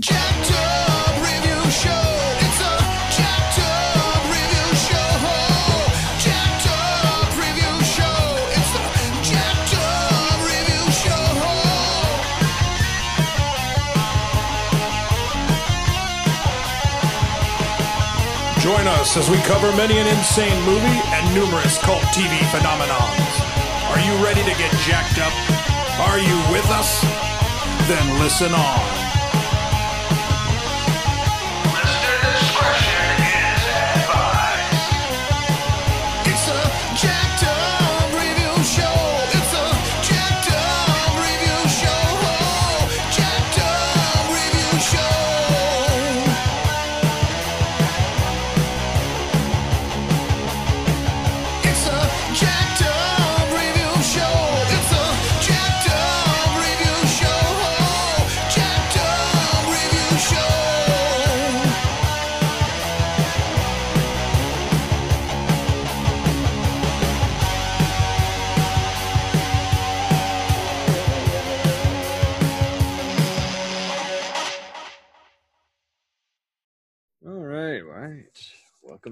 Join us as we cover many an insane movie and numerous cult TV phenomenons. Are you ready to get jacked up? Are you with us? Then listen on.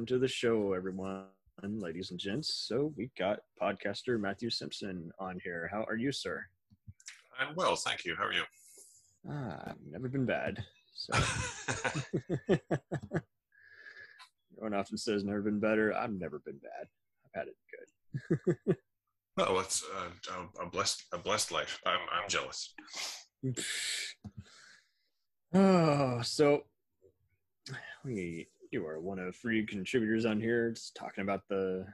To the show, everyone, ladies and gents. So we got podcaster Matthew Simpson on here. How are you, sir? I'm well, thank you. How are you? Ah, I've never been bad. So everyone often says never been better. I've never been bad. I've had it good. oh, it's uh, a, a blessed, a blessed life. I'm, I'm jealous. Oh, so we you are one of three contributors on here, just talking about the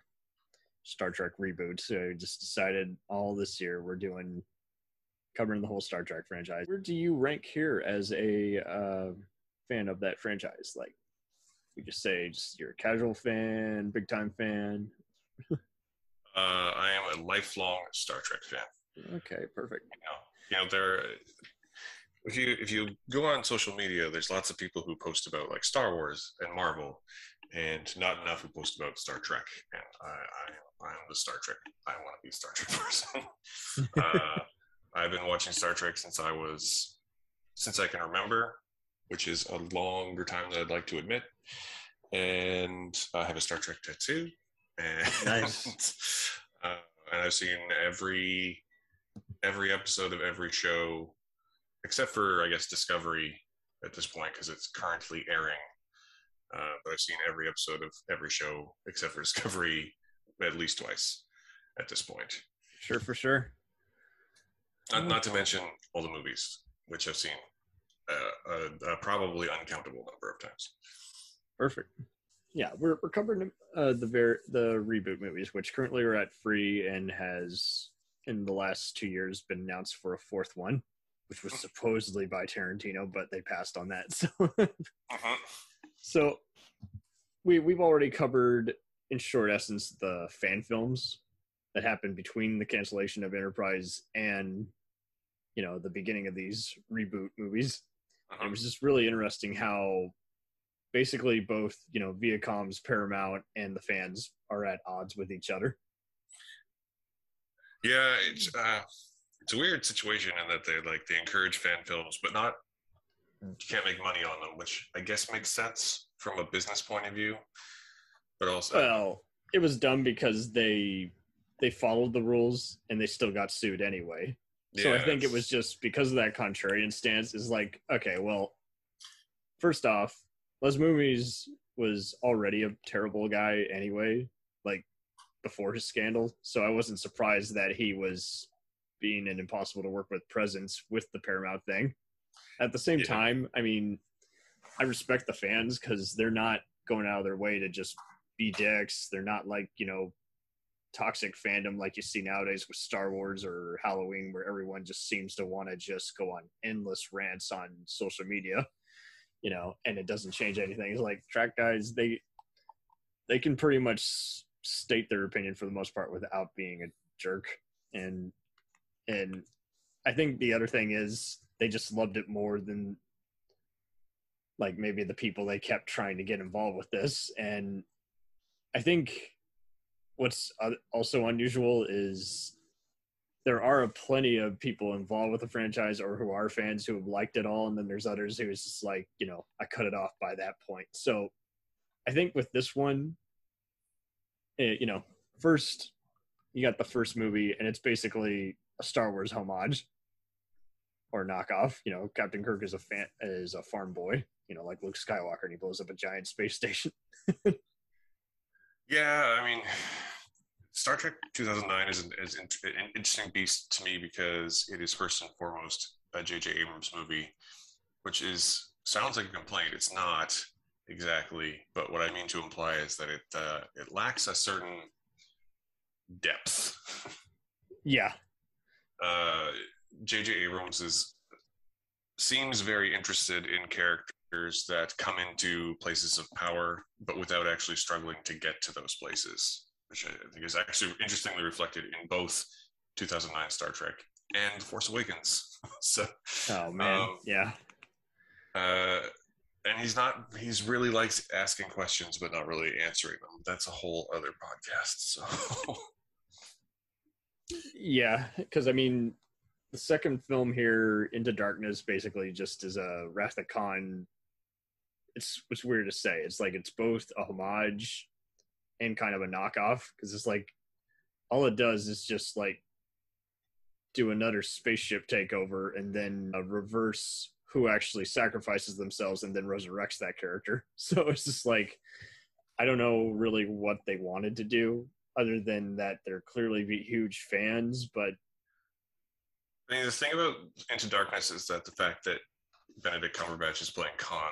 Star Trek reboot. So I just decided all this year we're doing covering the whole Star Trek franchise. Where do you rank here as a uh, fan of that franchise? Like, we just say just you're a casual fan, big time fan. Uh, I am a lifelong Star Trek fan. Okay, perfect. You know, you know, there. If you if you go on social media, there's lots of people who post about like Star Wars and Marvel, and not enough who post about Star Trek. And I, I I'm the Star Trek. I want to be a Star Trek person. uh, I've been watching Star Trek since I was since I can remember, which is a longer time than I'd like to admit. And I have a Star Trek tattoo. And, Nice. uh, and I've seen every every episode of every show, except for I guess Discovery at this point because it's currently airing. Uh, but I've seen every episode of every show except for Discovery at least twice at this point. Sure, for sure. Not, not to mention all the movies, which I've seen uh, a, a probably uncountable number of times. Perfect. Yeah, we're we're covering uh, the ver- the reboot movies, which currently are at free and has in the last two years been announced for a fourth one, which was supposedly by Tarantino, but they passed on that. So, Uh-huh. so we we've already covered in short essence the fan films that happened between the cancellation of Enterprise and you know the beginning of these reboot movies it was just really interesting how basically both you know viacom's paramount and the fans are at odds with each other Yeah, it's uh, it's a weird situation in that they like they encourage fan films, but not you can't make money on them, which I guess makes sense from a business point of view. But also, well it was dumb because they they followed the rules and they still got sued anyway so i think it was just because of that contrarian stance is like okay well first off les Moonves was already a terrible guy anyway like before his scandal so i wasn't surprised that he was being an impossible to work with presence with the paramount thing at the same Yeah. time i mean i respect the fans because they're not going out of their way to just be dicks they're not like you know toxic fandom like you see nowadays with Star Wars or Halloween, where everyone just seems to want to just go on endless rants on social media, you know, and it doesn't change anything. It's like trek guys, they they can pretty much state their opinion for the most part without being a jerk, and and I think the other thing is they just loved it more than like maybe the people they kept trying to get involved with this, and I think what's also unusual is there are a plenty of people involved with the franchise or who are fans who have liked it all, and then there's others who is just like, you know, I cut it off by that point. So I think with this one, eh, you know, first you got the first movie, and it's basically a Star Wars homage or knockoff. You know, Captain Kirk is a fan is a farm boy, you know, like Luke Skywalker, and he blows up a giant space station. Yeah, I mean, Star Trek 2009 is an, is an interesting beast to me because it is first and foremost a J.J. Abrams movie, which is sounds like a complaint. It's not exactly, but what I mean to imply is that it uh, it lacks a certain depth. yeah, uh, J.J. Abrams is seems very interested in characters that come into places of power, but without actually struggling to get to those places, which I think is actually interestingly reflected in both 2009 Star Trek and Force Awakens. so, oh man, Um, yeah. uh, and he's not, he's really likes asking questions, but not really answering them. That's a whole other podcast. So, Yeah, because I mean, the second film here, Into Darkness, basically just is a Wrath of Khan. It's it's weird to say. It's like it's both a homage and kind of a knockoff because it's like all it does is just like do another spaceship takeover and then uh, reverse who actually sacrifices themselves and then resurrects that character. So it's just like I don't know really what they wanted to do other than that they're clearly huge fans, but I mean, the thing about Into Darkness is that the fact that Benedict Cumberbatch is playing Khan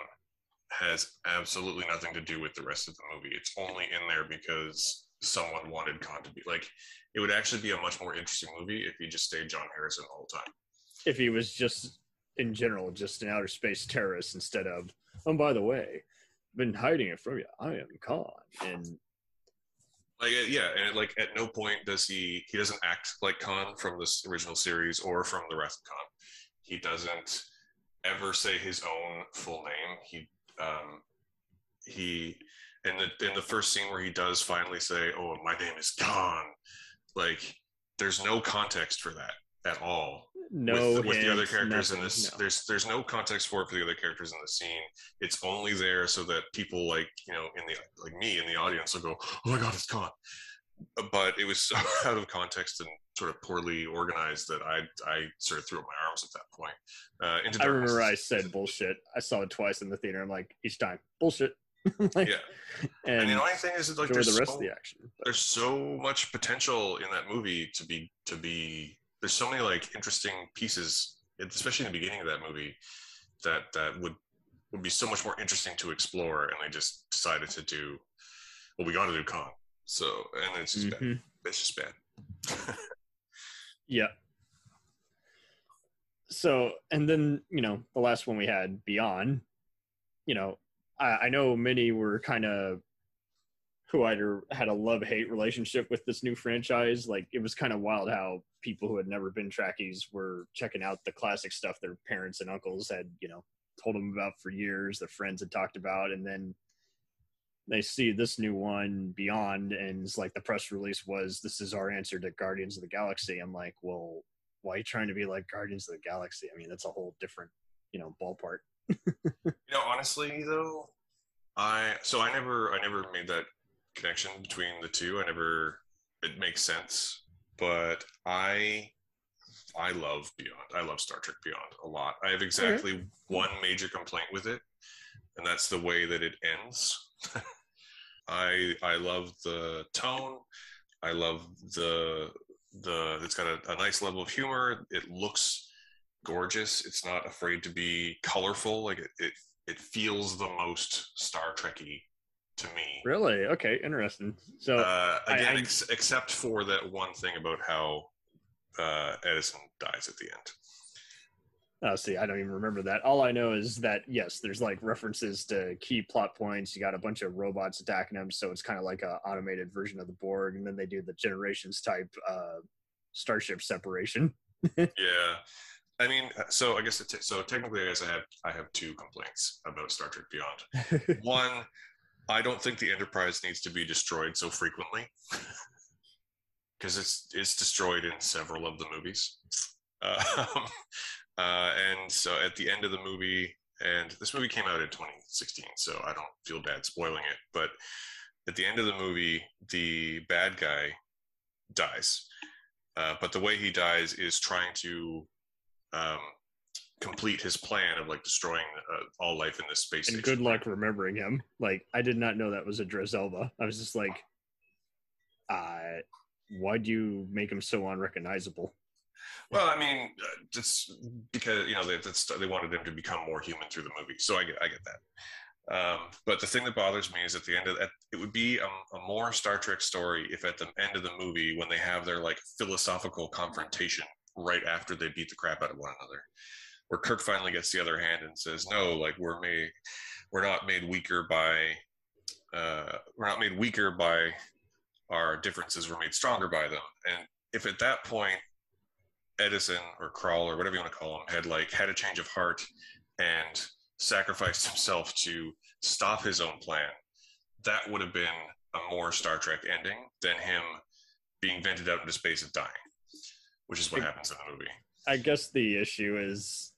has absolutely nothing to do with the rest of the movie. It's only in there because someone wanted Khan to be like. It would actually be a much more interesting movie if he just stayed John Harrison all the time. if he was just in general just an outer space terrorist instead of oh by the way I've been hiding it from you i am khan and Like, uh, yeah, and like at no point does he he doesn't act like Khan from this original series or from the rest of Khan. He doesn't ever say his own full name. He um, he in the in the first scene where he does finally say, "Oh, my name is Khan," like there's no context for that at all no with, with the other characters in this. no. There's there's no context for it for the other characters in the scene. It's only there so that people like you know in the like me in the audience will go, "Oh my god, it's Khan." But it was so out of context and sort of poorly organized that I I sort of threw up my arms at that point. Uh, Into i remember i said bullshit i saw it twice in the theater i'm like each time bullshit like, Yeah, and, and the only thing is that like there's the rest so, of the action But there's so much potential in that movie to be to be there's so many like interesting pieces especially in the beginning of that movie that that would would be so much more interesting to explore and they just decided to do well we got to do khan so and it's just bad. Mhm. it's just bad. Yeah. So and then you know the last one we had beyond you know i, I know many were kind of who either had a love hate relationship with this new franchise like it was kind of wild how people who had never been trekkies were checking out the classic stuff their parents and uncles had you know told them about for years their friends had talked about and then they see this new one beyond and it's like the press release was this is our answer to guardians of the galaxy. I'm like well why are you trying to be like guardians of the galaxy? I mean that's a whole different you know ballpark. You know honestly though i so i never i never made that connection between the two. I never it makes sense but i i love beyond. I love star trek beyond a lot. I have exactly one major complaint with it and that's the way that it ends. I i love the tone. I love the the it's got a, a nice level of humor. It looks gorgeous. It's not afraid to be colorful. Like it it, it feels the most star trekky to me really okay interesting so uh, again I- ex- except for that one thing about how uh, edison dies at the end Oh, see, I don't even remember that. All I know is that yes, there's like references to key plot points. You got a bunch of robots attacking them, so it's kind of like a automated version of the Borg, and then they do the generations type uh, starship separation. yeah i mean so i guess it t- so technically i guess i have i have two complaints about star trek beyond one i don't think the enterprise needs to be destroyed so frequently because it's it's destroyed in several of the movies. Um, uh, and so at the end of the movie, and this movie came out in 2016, so I don't feel bad spoiling it. But at the end of the movie, the bad guy dies, uh, but the way he dies is trying to um, complete his plan of like destroying uh, all life in this space And station. good luck remembering him. Like I did not know that was a Elba. I was just like, uh, why'd you make him so unrecognizable? Well, I mean, uh, it's because you know they that's, they wanted him to become more human through the movie, so I get I get that. Um, but the thing that bothers me is at the end of that, it would be a, a more Star Trek story if at the end of the movie, when they have their like philosophical confrontation right after they beat the crap out of one another, where Kirk finally gets the other hand and says, "No, like we're made, we're not made weaker by, uh, we're not made weaker by our differences. We're made stronger by them." And if at that point Edison or Krall or whatever you want to call him had like had a change of heart and sacrificed himself to stop his own plan, that would have been a more Star Trek ending than him being vented out into space and dying, which is what happens in the movie. I guess the issue is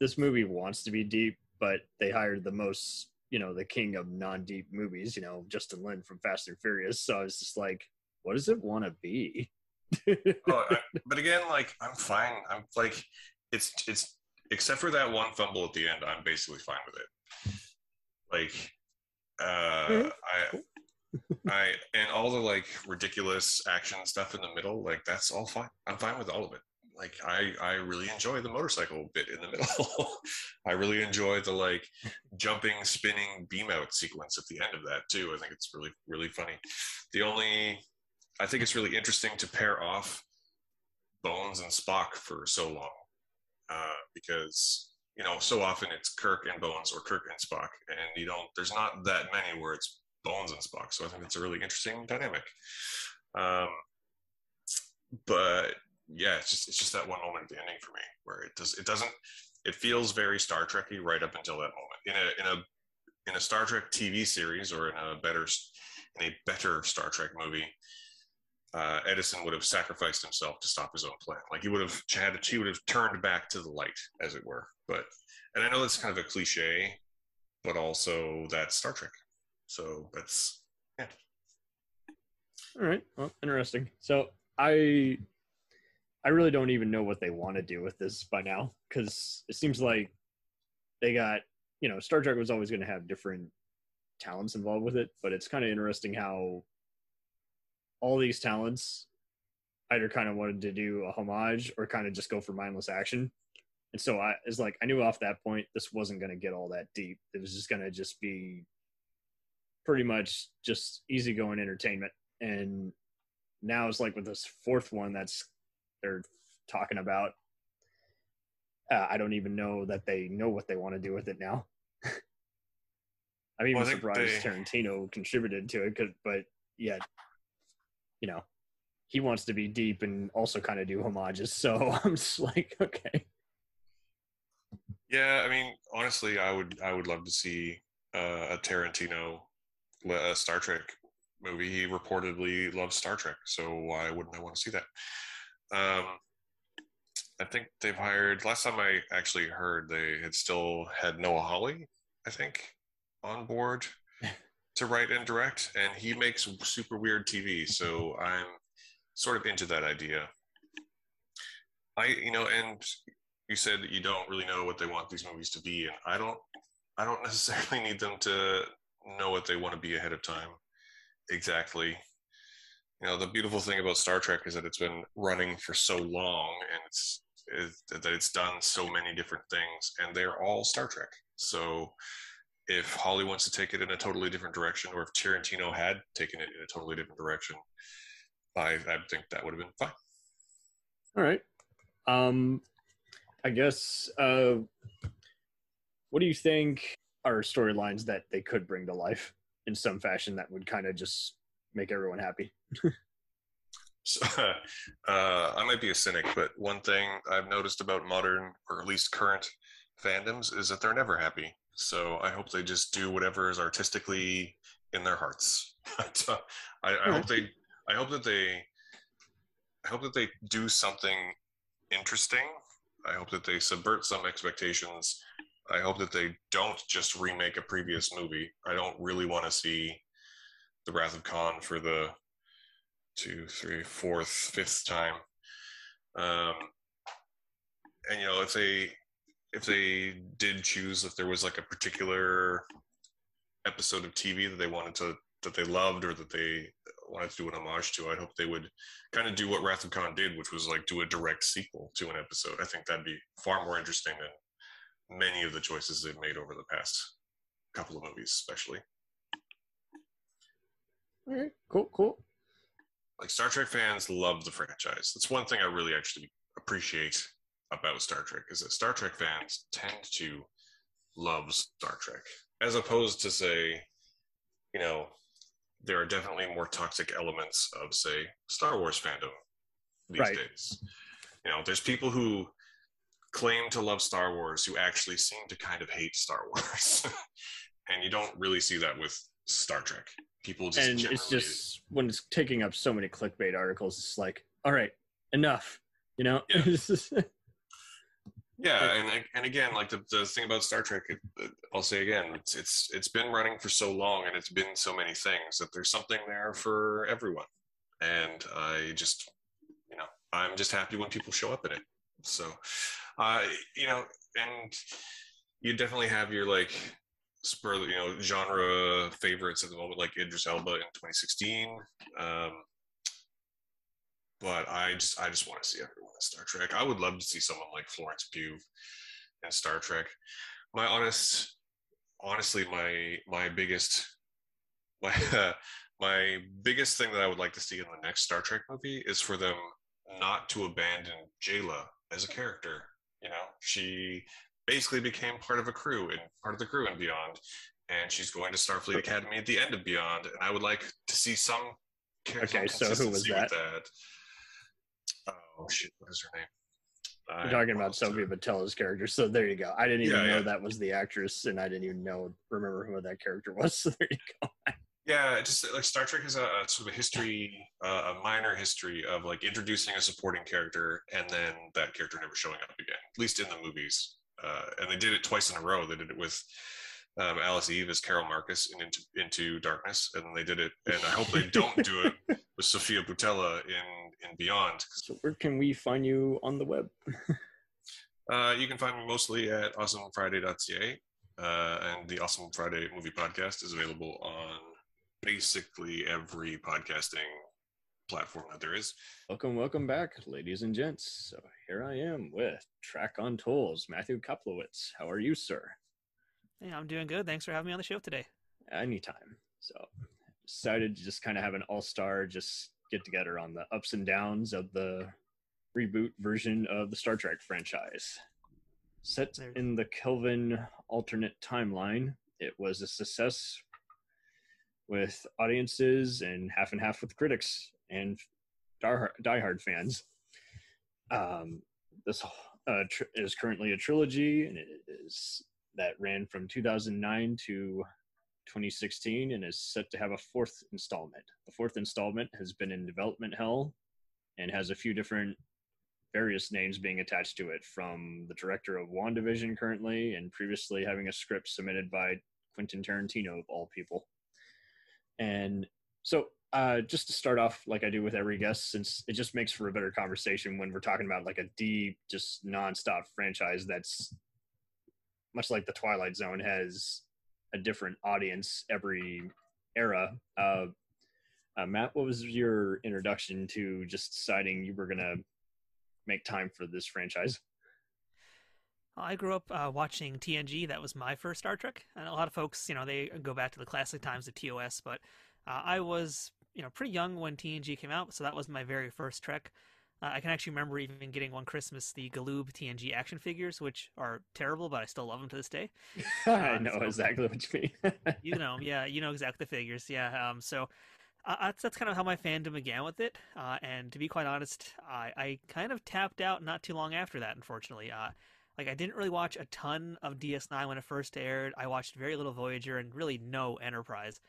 this movie wants to be deep, but they hired the most, you know, the king of non-deep movies, you know, Justin Lin from Fast and Furious. So I was just like, what does it want to be? oh, I, but again, like I'm fine. I'm like, it's it's except for that one fumble at the end, I'm basically fine with it. Like, uh, I, I, and all the like ridiculous action stuff in the middle, like that's all fine. I'm fine with all of it. Like, I, I really enjoy the motorcycle bit in the middle. I really enjoy the like jumping, spinning beam out sequence at the end of that too. I think it's really, really funny. The only I think it's really interesting to pair off Bones and Spock for so long, uh, because you know so often it's Kirk and Bones or Kirk and Spock, and you don't. There's not that many where it's Bones and Spock. So I think it's a really interesting dynamic. Um, but yeah, it's just it's just that one moment at the ending for me where it does it doesn't it feels very Star Trekky right up until that moment in a in a in a Star Trek TV series or in a better in a better Star Trek movie uh, Edison would have sacrificed himself to stop his own plan. Like he would have had, he would have turned back to the light, as it were. But, and I know that's kind of a cliche, but also that's Star Trek. So that's yeah. All right. Well, interesting. So I I really don't even know what they want to do with this by now because it seems like they got you know Star Trek was always going to have different talents involved with it, but it's kind of interesting how all these talents either kind of wanted to do a homage or kind of just go for mindless action. And so I it's like I knew off that point this wasn't going to get all that deep. It was just going to just be pretty much just easygoing entertainment. And now it's like with this fourth one that's they're talking about. Uh, I don't even know that they know what they want to do with it now. I'm even Well, surprised they- Tarantino contributed to it, but yet, you know, he wants to be deep and also kind of do homages. So I'm just like, okay, Yeah, I mean, honestly, I would I would love to see uh, a Tarantino uh, Star Trek movie. He reportedly loves Star Trek, so why wouldn't I want to see that? Um, I think they've hired. Last time I actually heard, they had still had Noah Hawley, I think, on board to write and direct, and he makes super weird TV. So I'm sort of into that idea. I, you know, and you said that you don't really know what they want these movies to be, and I don't. I don't necessarily need them to know what they want to be ahead of time. Exactly. You know, the beautiful thing about Star Trek is that it's been running for so long, and it's, it's that it's done so many different things, and they're all Star Trek. So, if Hawley wants to take it in a totally different direction, or if Tarantino had taken it in a totally different direction, I, I think that would have been fine. all right. Um, I guess. Uh, what do you think are storylines that they could bring to life in some fashion that would kind of just make everyone happy? So, uh, I might be a cynic, but one thing I've noticed about modern, or at least current fandoms, is that they're never happy. So I hope they just do whatever is artistically in their hearts. I, I hope they, I hope that they I hope that they do something interesting. I hope that they subvert some expectations. I hope that they don't just remake a previous movie. I don't really want to see the Wrath of Khan for the two, three, fourth, fifth time. Um, and you know, if they if they did choose, if there was like a particular episode of TV that they wanted to that they loved or that they wanted to do an homage to, I hope they would kind of do what Wrath of Khan did, which was like do a direct sequel to an episode. I think that'd be far more interesting than many of the choices they've made over the past couple of movies, especially. Okay, cool, cool. Like Star Trek fans love the franchise. That's one thing I really actually appreciate about Star Trek is that Star Trek fans tend to love Star Trek, as opposed to say, you know, there are definitely more toxic elements of say Star Wars fandom these Right. days. You know, there's people who claim to love Star Wars who actually seem to kind of hate Star Wars, and you don't really see that with Star Trek. People just and it's just when it's taking up so many clickbait articles, it's like, all right, enough. You know, Yeah. Yeah, and and again, like the, the thing about Star Trek, it, it- I'll say again, it's it's it's been running for so long, and it's been so many things that there's something there for everyone, and I just, you know, I'm just happy when people show up in it. So, uh, you know, and you definitely have your like spur, you know, genre favorites at the moment, like Idris Elba in 2016. Um, but I just I just want to see everyone in Star Trek. I would love to see someone like Florence Pugh in Star Trek. My honest, honestly, my my biggest my my biggest thing that I would like to see in the next Star Trek movie is for them not to abandon Jaylah as a character. You know, she basically became part of a crew and part of the crew and beyond, and she's going to Starfleet Academy at the end of Beyond. And I would like to see some. Okay, so who was with that? Oh shit! What is her name? We're I talking about. Sofia Boutella's character. So there you go. I didn't even Yeah, know yeah. that was the actress, and I didn't even know remember who that character was. So there you go. Yeah, just like Star Trek has a, a sort of a history, uh, a minor history of like introducing a supporting character and then that character never showing up again. At least in the movies, uh, and they did it twice in a row. They did it with um, Alice Eve as Carol Marcus in Into, Into Darkness, and then they did it. And I hope they don't do it with Sofia Boutella in in Beyond. So where can we find you on the web? Uh, you can find me mostly at awesomefriday.ca, uh, and the Awesome Friday movie podcast is available on basically every podcasting platform that there is. Welcome, welcome back, ladies and gents. So here I am with Trek Untold's, Matthew Kaplowitz. How are you, sir? Hey, I'm doing good. Thanks for having me on the show today. Anytime. So decided to just kind of have an all-star just get together on the ups and downs of the reboot version of the Star Trek franchise. Set There- in the Kelvin alternate timeline, it was a success with audiences and half and half with critics and diehard, diehard fans. Um, this uh, tr- is currently a trilogy, and it is that ran from 2009 to 2016 and is set to have a fourth installment. The fourth installment has been in development hell and has a few different various names being attached to it from the director of WandaVision currently and previously having a script submitted by Quentin Tarantino of all people. And so uh, just to start off like I do with every guest since it just makes for a better conversation when we're talking about like a deep just nonstop franchise that's much like the Twilight Zone has a different audience every era. Uh, uh, Matt, what was your introduction to just deciding you were going to make time for this franchise? I grew up uh, watching TNG. That was my first Star Trek. And a lot of folks, you know, they go back to the classic times of TOS, but uh, I was, you know, pretty young when TNG came out, so that was my very first Trek. Uh, I can actually remember even getting one Christmas the Galoob TNG action figures, which are terrible, but I still love them to this day. I Uh, know so- exactly what you mean. you know yeah you know exactly the figures yeah um so uh, that's that's kind of how my fandom began with it uh and to be quite honest i i kind of tapped out not too long after that unfortunately uh like i didn't really watch a ton of ds9 when it first aired i watched very little voyager and really no enterprise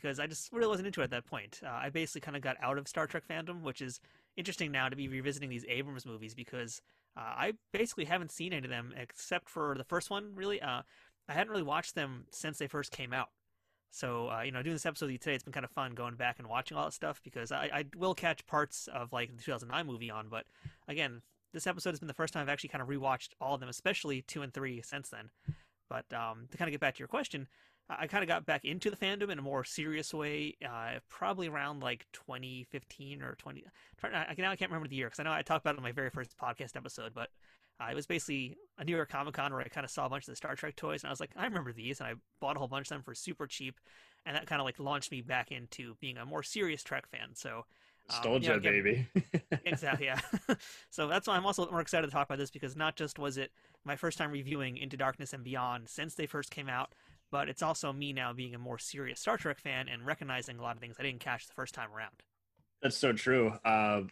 because i just really wasn't into it at that point uh, i basically kind of got out of star trek fandom which is interesting now to be revisiting these Abrams movies because uh, I basically haven't seen any of them except for the first one. Really, uh, I hadn't really watched them since they first came out. So uh, you know, doing this episode with you today, it's been kind of fun going back and watching all that stuff because I, I will catch parts of like the 2009 movie on, but again, this episode has been the first time I've actually kind of rewatched all of them, especially two and three since then. But um, to kind of get back to your question, I kind of got back into the fandom in a more serious way, uh, probably around like 2015 or 20. Trying, I, now I can't remember the year because I know I talked about it in my very first podcast episode, but uh, it was basically a New York Comic Con where I kind of saw a bunch of the Star Trek toys, and I was like, I remember these, and I bought a whole bunch of them for super cheap, and that kind of like launched me back into being a more serious Trek fan. So. um, you know, Nostalgia, again- baby. exactly yeah so that's why i'm also more excited to talk about this because not just was it my first time reviewing into darkness and beyond since they first came out but it's also me now being a more serious star trek fan and recognizing a lot of things i didn't catch the first time around That's so true. Uh,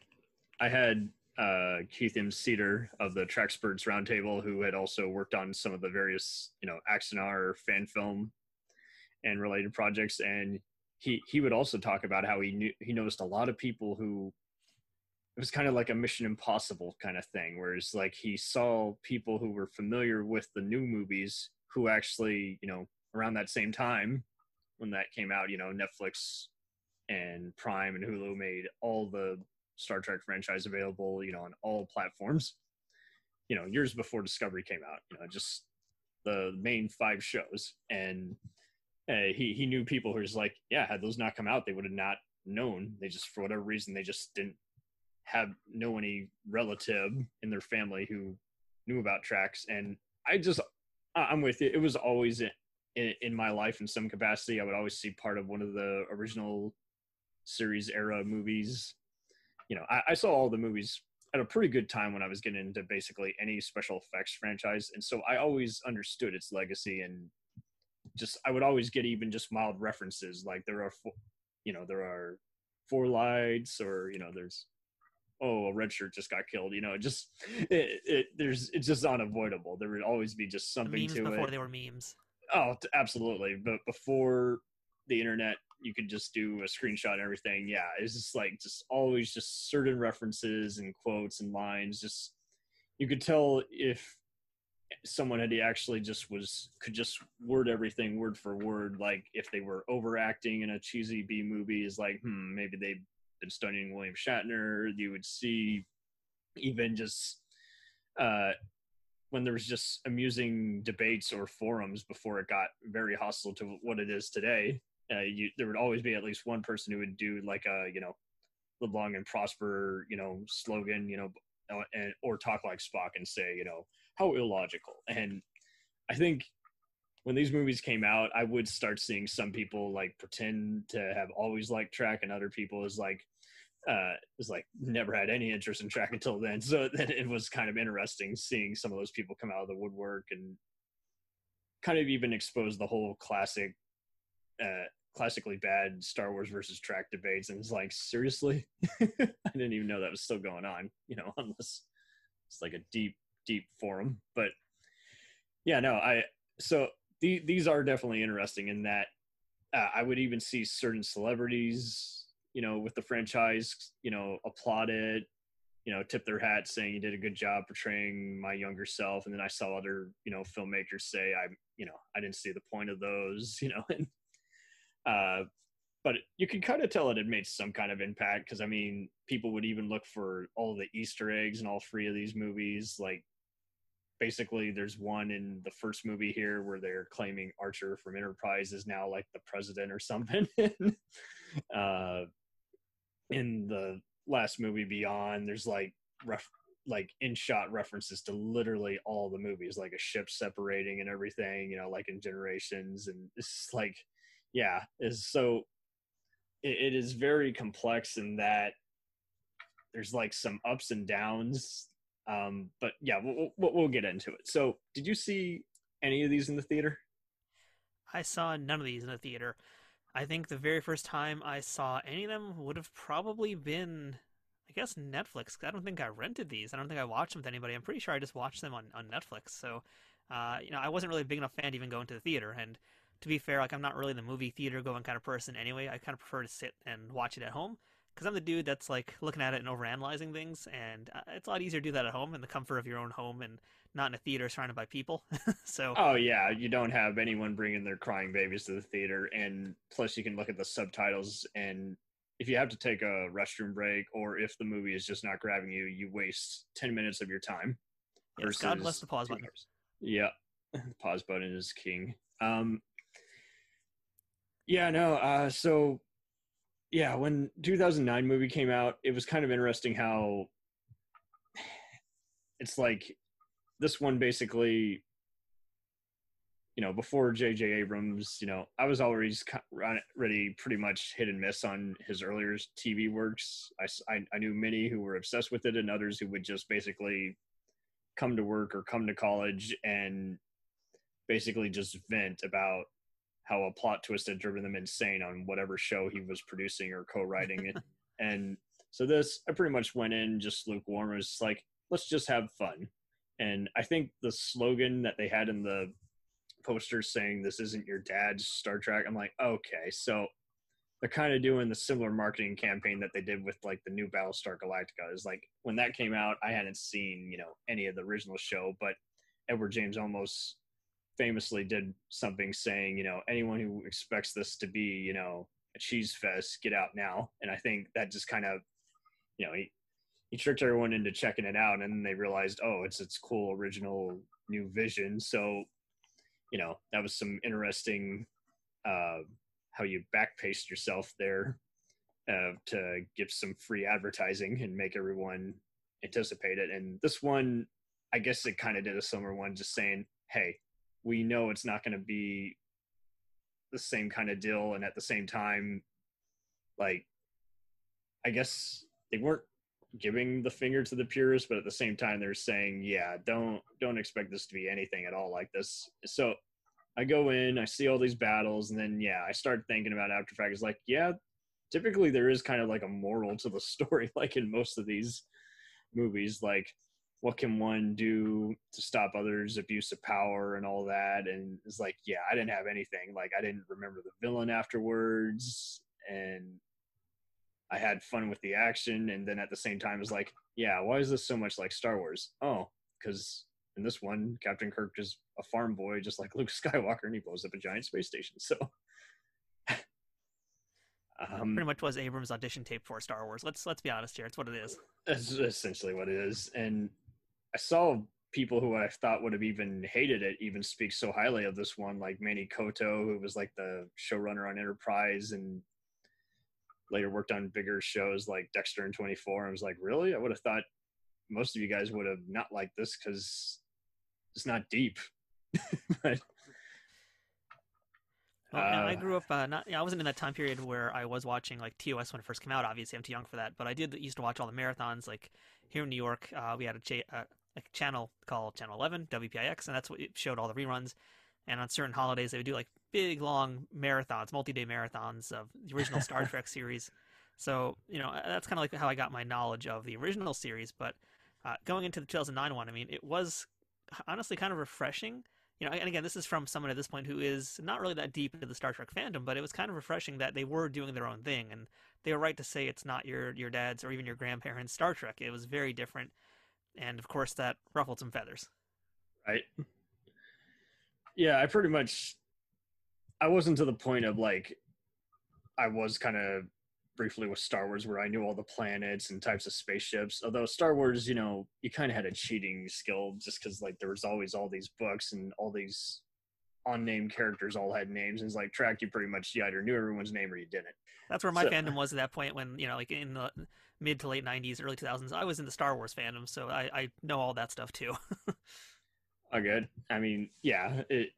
I had uh, Keith M. Cedar of the Trexperts Roundtable, who had also worked on some of the various, you know, Axanar fan film and related projects, and he he would also talk about how he knew he noticed a lot of people who it was kind of like a Mission Impossible kind of thing, whereas like he saw people who were familiar with the new movies who actually, you know, around that same time when that came out, you know, Netflix and Prime and Hulu made all the Star Trek franchise available, you know, on all platforms. You know, years before Discovery came out, you know, just the main five shows, and uh, he he knew people who was like, yeah, had those not come out, they would have not known. They just for whatever reason they just didn't have know any relative in their family who knew about tracks, and I just I'm with you. It was always in, in my life in some capacity. I would always see part of one of the original series era movies. You know, I, I saw all the movies at a pretty good time when I was getting into basically any special effects franchise, and so I always understood its legacy and just I would always get even just mild references like there are, fo- you know, there are four lights or you know there's oh a red shirt just got killed you know just it, it there's it's just unavoidable there would always be just the something memes to before it they were memes Oh, absolutely. But before the internet, you could just do a screenshot and everything. Yeah, it's just like just always just certain references and quotes and lines. Just you could tell if someone had actually just was could just word everything word for word. Like if they were overacting in a cheesy B movie, is like hmm maybe they've been studying William Shatner. You would see even just uh when there was just amusing debates or forums before it got very hostile to what it is today, uh, you, there would always be at least one person who would do like a you know, live long and prosper you know slogan you know, uh, and or talk like Spock and say you know how illogical. And I think when these movies came out, I would start seeing some people like pretend to have always liked trek, and other people is like uh, was like never had any interest in trek until then. So then it was kind of interesting seeing some of those people come out of the woodwork and kind of even expose the whole classic, uh, classically bad Star Wars versus trek debates. And it's like, seriously, I didn't even know that was still going on. You know, unless it's like a deep, deep forum. But yeah, no, I so the, these are definitely interesting in that uh, I would even see certain celebrities, you know, with the franchise, you know, applaud it, you know, tip their hat saying you did a good job portraying my younger self. And then I saw other, you know, filmmakers say I, you know, I didn't see the point of those, you know, and, uh, but you can kind of tell it had made some kind of impact because I mean, people would even look for all the Easter eggs in all three of these movies. Like, basically, there's one in the first movie here where they're claiming Archer from Enterprise is now like the president or something. uh, in the last movie, Beyond, there's like ref- like in shot references to literally all the movies, like a ship separating and everything. You know, like in Generations, and it's like, yeah, is so it, it is very complex in that there's like some ups and downs um but yeah we'll, we'll, we'll get into it so did you see any of these in the theater I saw none of these in the theater. I think the very first time I saw any of them would have probably been, I guess, Netflix. I don't think I rented these. I don't think I watched them with anybody. I'm pretty sure I just watched them on, on Netflix. So, uh, you know, I wasn't really a big enough fan to even go into the theater. And to be fair, like I'm not really the movie theater going kind of person anyway. I kind of prefer to sit and watch it at home. Because I'm the dude that's like looking at it and overanalyzing things, and uh, it's a lot easier to do that at home in the comfort of your own home and not in a theater surrounded by people. so Oh yeah, you don't have anyone bringing their crying babies to the theater, and plus you can look at the subtitles. And if you have to take a restroom break, or if the movie is just not grabbing you, you waste ten minutes of your time. yes, God bless the pause button. Yeah, pause button is king. Um, yeah, no. Uh, so yeah, when 2009 movie came out, it was kind of interesting how it's like this one basically you know before jj abrams you know i was always already pretty much hit and miss on his earlier tv works. I I knew many who were obsessed with it and others who would just basically come to work or come to college and basically just vent about how a plot twist had driven them insane on whatever show he was producing or co-writing it. And so this i pretty much went in just lukewarm. It was like let's just have fun. And i think the slogan that they had in the poster saying this isn't your dad's star trek i'm like okay so they're kind of doing the similar marketing campaign that they did with like the new battlestar galactica. Is like when that came out i hadn't seen you know any of the original show but edward james Olmos famously did something saying you know anyone who expects this to be you know a cheese fest get out now. And i think that just kind of you know he he tricked everyone into checking it out and they realized oh it's its cool original new vision. So you know that was some interesting uh how you backpaste yourself there uh, to give some free advertising and make everyone anticipate it. And this one i guess it kind of did a similar one just saying hey we know it's not going to be the same kind of deal and at the same time like i guess they weren't giving the finger to the purists but at the same time they're saying yeah don't don't expect this to be anything at all like this. So i go in i see all these battles and then yeah i start thinking about after fact it's like yeah typically there is kind of like a moral to the story like in most of these movies. Like what can one do to stop others abuse of power and all that and it's like yeah i didn't have anything like i didn't remember the villain afterwards and i had fun with the action and then at the same time it's like yeah why is this so much like star wars oh because in this one captain kirk is a farm boy just like luke skywalker and he blows up a giant space station so um, Pretty much was Abrams' audition tape for Star Wars. Let's let's be honest here. It's what it is. That's essentially what it is. And I saw people who I thought would have even hated it even speak so highly of this one, like Manny Coto, who was like the showrunner on Enterprise and later worked on bigger shows like Dexter and 24. I was like, really? I would have thought most of you guys would have not liked this because it's not deep. but Well, I Uh, grew up uh, not. Yeah, I wasn't in that time period where I was watching like TOS when it first came out. Obviously, I'm too young for that. But I did used to watch all the marathons. Like here in New York, uh, we had a, cha- uh, a channel called Channel 11 WPIX, and that's what it showed all the reruns. And on certain holidays, they would do like big, long marathons, multi-day marathons of the original Star Trek series. So you know that's kind of like how I got my knowledge of the original series. But uh, going into the 2009 one, I mean, it was honestly kind of refreshing you know, and again, this is from someone at this point who is not really that deep into the Star Trek fandom, but it was kind of refreshing that they were doing their own thing, and they were right to say it's not your your dad's or even your grandparents' Star Trek. It was very different, and of course that ruffled some feathers. right? Yeah, I pretty much I wasn't to the point of like I was kind of briefly with Star Wars where I knew all the planets and types of spaceships. Although Star Wars, you know, you kind of had a cheating skill just because like there was always all these books and all these unnamed characters all had names and it's like trek you pretty much you either knew everyone's name or you didn't. That's where my So- fandom was at that point when you know, like in the mid to late '90s, early 2000s. I was in the Star Wars fandom, so I, I know all that stuff too. Oh, good. I mean, yeah, it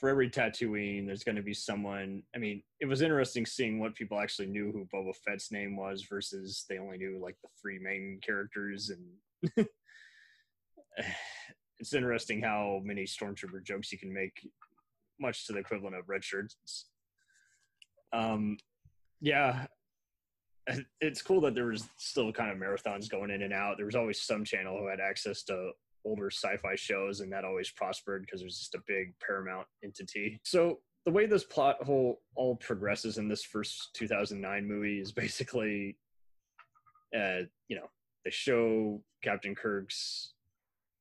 for every Tatooine, there's going to be someone. I mean, it was interesting seeing what people actually knew who Boba Fett's name was versus they only knew like the three main characters, and it's interesting how many stormtrooper jokes you can make, much to the equivalent of red shirts. Um, yeah, it's cool that there was still kind of marathons going in and out. There was always some channel who had access to older sci-fi shows and that always prospered because it was just a big paramount entity so the way this plot whole all progresses in this first 2009 movie is basically, uh, you know, they show Captain Kirk's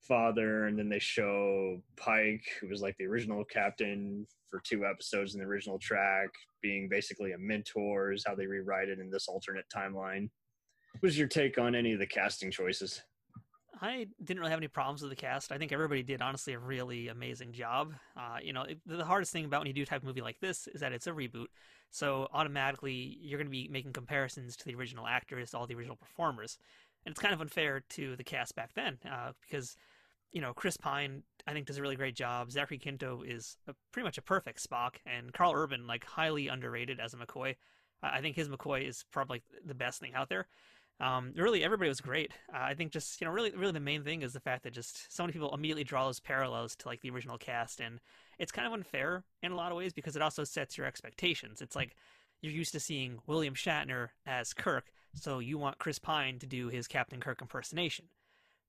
father, and then they show Pike, who was like the original captain for two episodes in the original trek, being basically a mentor. Is how they rewrite it in this alternate timeline. What was your take on any of the casting choices? I didn't really have any problems with the cast. I think everybody did honestly a really amazing job. Uh, you know, it, the hardest thing about when you do type of movie like this is that it's a reboot, so automatically you're going to be making comparisons to the original actors, all the original performers, and it's kind of unfair to the cast back then uh, because you know Chris Pine I think does a really great job. Zachary Quinto is a, pretty much a perfect Spock, and Karl Urban like highly underrated as a McCoy. I I think his McCoy is probably the best thing out there. Um, really, everybody was great. Uh, I think just you know, really, really the main thing is the fact that just so many people immediately draw those parallels to like the original cast, and it's kind of unfair in a lot of ways because it also sets your expectations. It's like you're used to seeing William Shatner as Kirk, so you want Chris Pine to do his Captain Kirk impersonation.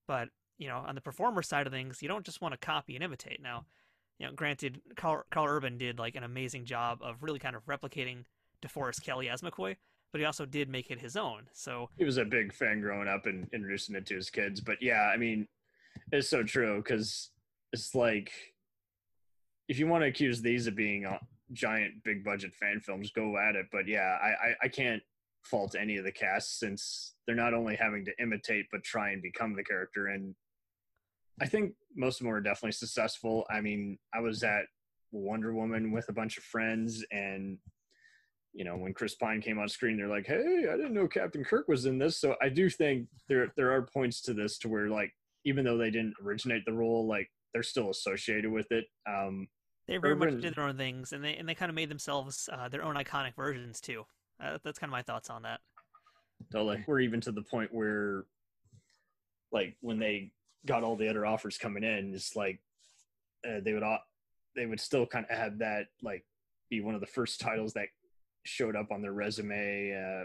But you know, on the performer side of things, you don't just want to copy and imitate. Now, you know, granted, Karl, Karl Urban did like an amazing job of really kind of replicating DeForest Kelley as McCoy, but he also did make it his own. So he was a big fan growing up and introducing it to his kids. But yeah, I mean, it's so true because it's like if you want to accuse these of being uh, giant, big budget fan films, go at it. But yeah, I, I, I can't fault any of the cast since they're not only having to imitate but try and become the character. And I think most of them were definitely successful. I mean, I was at Wonder Woman with a bunch of friends and you know, when Chris Pine came on screen, they're like, "Hey, I didn't know Captain Kirk was in this." So I do think there there are points to this to where like even though they didn't originate the role, like they're still associated with it. Um, they very much did their own things, and they and they kind of made themselves uh, their own iconic versions too. Uh, that's kind of my thoughts on that. totally. We're even to the point where, like, when they got all the other offers coming in, it's like uh, they would they would still kind of have that like be one of the first titles that showed up on their resume. Uh,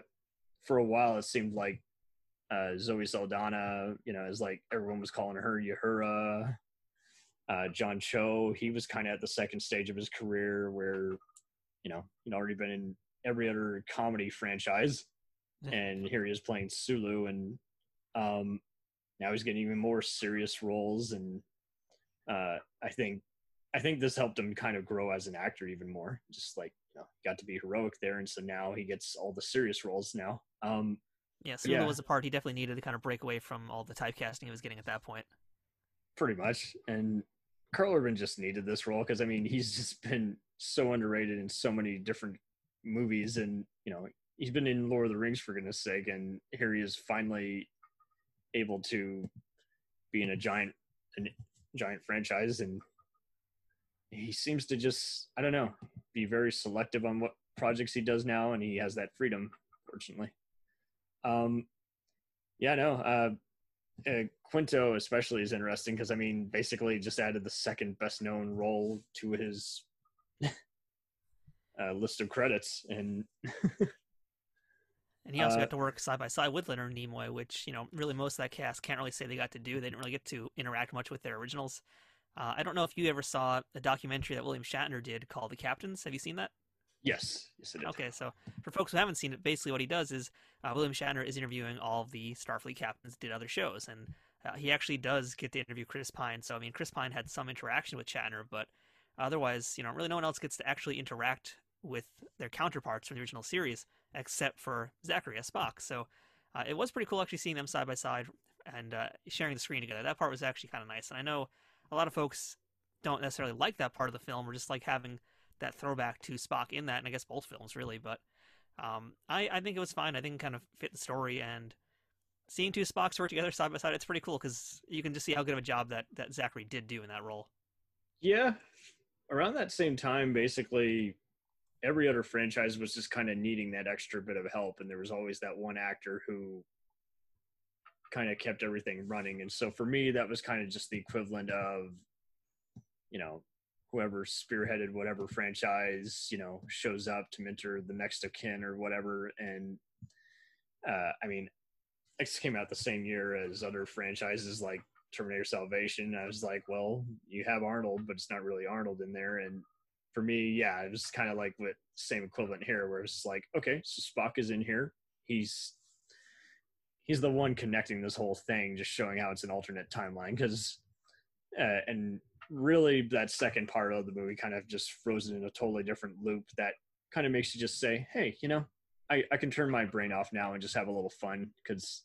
for a while, it seemed like uh, Zoe Saldana, you know, is like everyone was calling her Uhura. Uh, John Cho, he was kind of at the second stage of his career where, you know, he'd already been in every other comedy franchise, and here he is playing Sulu, and um, now he's getting even more serious roles, and uh, I think I think this helped him kind of grow as an actor even more. Just like you know, got to be heroic there, and so now he gets all the serious roles now. Um, Yeah, Sulu Yeah. was a part he definitely needed to kind of break away from all the typecasting he was getting at that point. pretty much. And Karl Urban just needed this role because I mean he's just been so underrated in so many different movies, and you know he's been in Lord of the Rings for goodness sake, and here he is finally able to be in a giant, a giant franchise, and he seems to just I don't know be very selective on what projects he does now, and he has that freedom, fortunately. Um, yeah, no, uh, uh, Quinto especially is interesting. Because I mean, basically just added the second best known role to his uh, list of credits, and And he also Uh, got to work side by side with Leonard Nimoy, which you know really most of that cast can't really say they got to do. They didn't really get to interact much with their originals. Uh, I don't know if you ever saw a documentary that William Shatner did called The Captains. Have you seen that? yes, yes, it is. Okay, so for folks who haven't seen it, basically what he does is uh, William Shatner is interviewing all of the Starfleet captains, did other shows, and uh, he actually does get to interview Chris Pine. So I mean, Chris Pine had some interaction with Shatner, but otherwise, you know, really no one else gets to actually interact with their counterparts from the original series except for Zachary as Spock. So uh, it was pretty cool actually seeing them side by side and uh, sharing the screen together. That part was actually kind of nice, and I know a lot of folks don't necessarily like that part of the film, or just like having that throwback to Spock in that, and I guess both films really. But um, I, I think it was fine. I think it kind of fit the story, and seeing two Spocks work together side by side, it's pretty cool because you can just see how good of a job that that Zachary did do in that role. Yeah, around that same time, basically every other franchise was just kind of needing that extra bit of help, and there was always that one actor who kind of kept everything running. And so for me, that was kind of just the equivalent of, you know, whoever spearheaded whatever franchise, you know, shows up to mentor the next of kin or whatever. And uh, I mean, X came out the same year as other franchises like Terminator Salvation. I was like, well, you have Arnold, but it's not really Arnold in there. And for me, yeah, it was kind of like what same equivalent here, where it's like, okay, so Spock is in here. He's he's the one connecting this whole thing, just showing how it's an alternate timeline. Because uh, and really, that second part of the movie kind of just frozen in a totally different loop that kind of makes you just say, hey, you know, I, I can turn my brain off now and just have a little fun because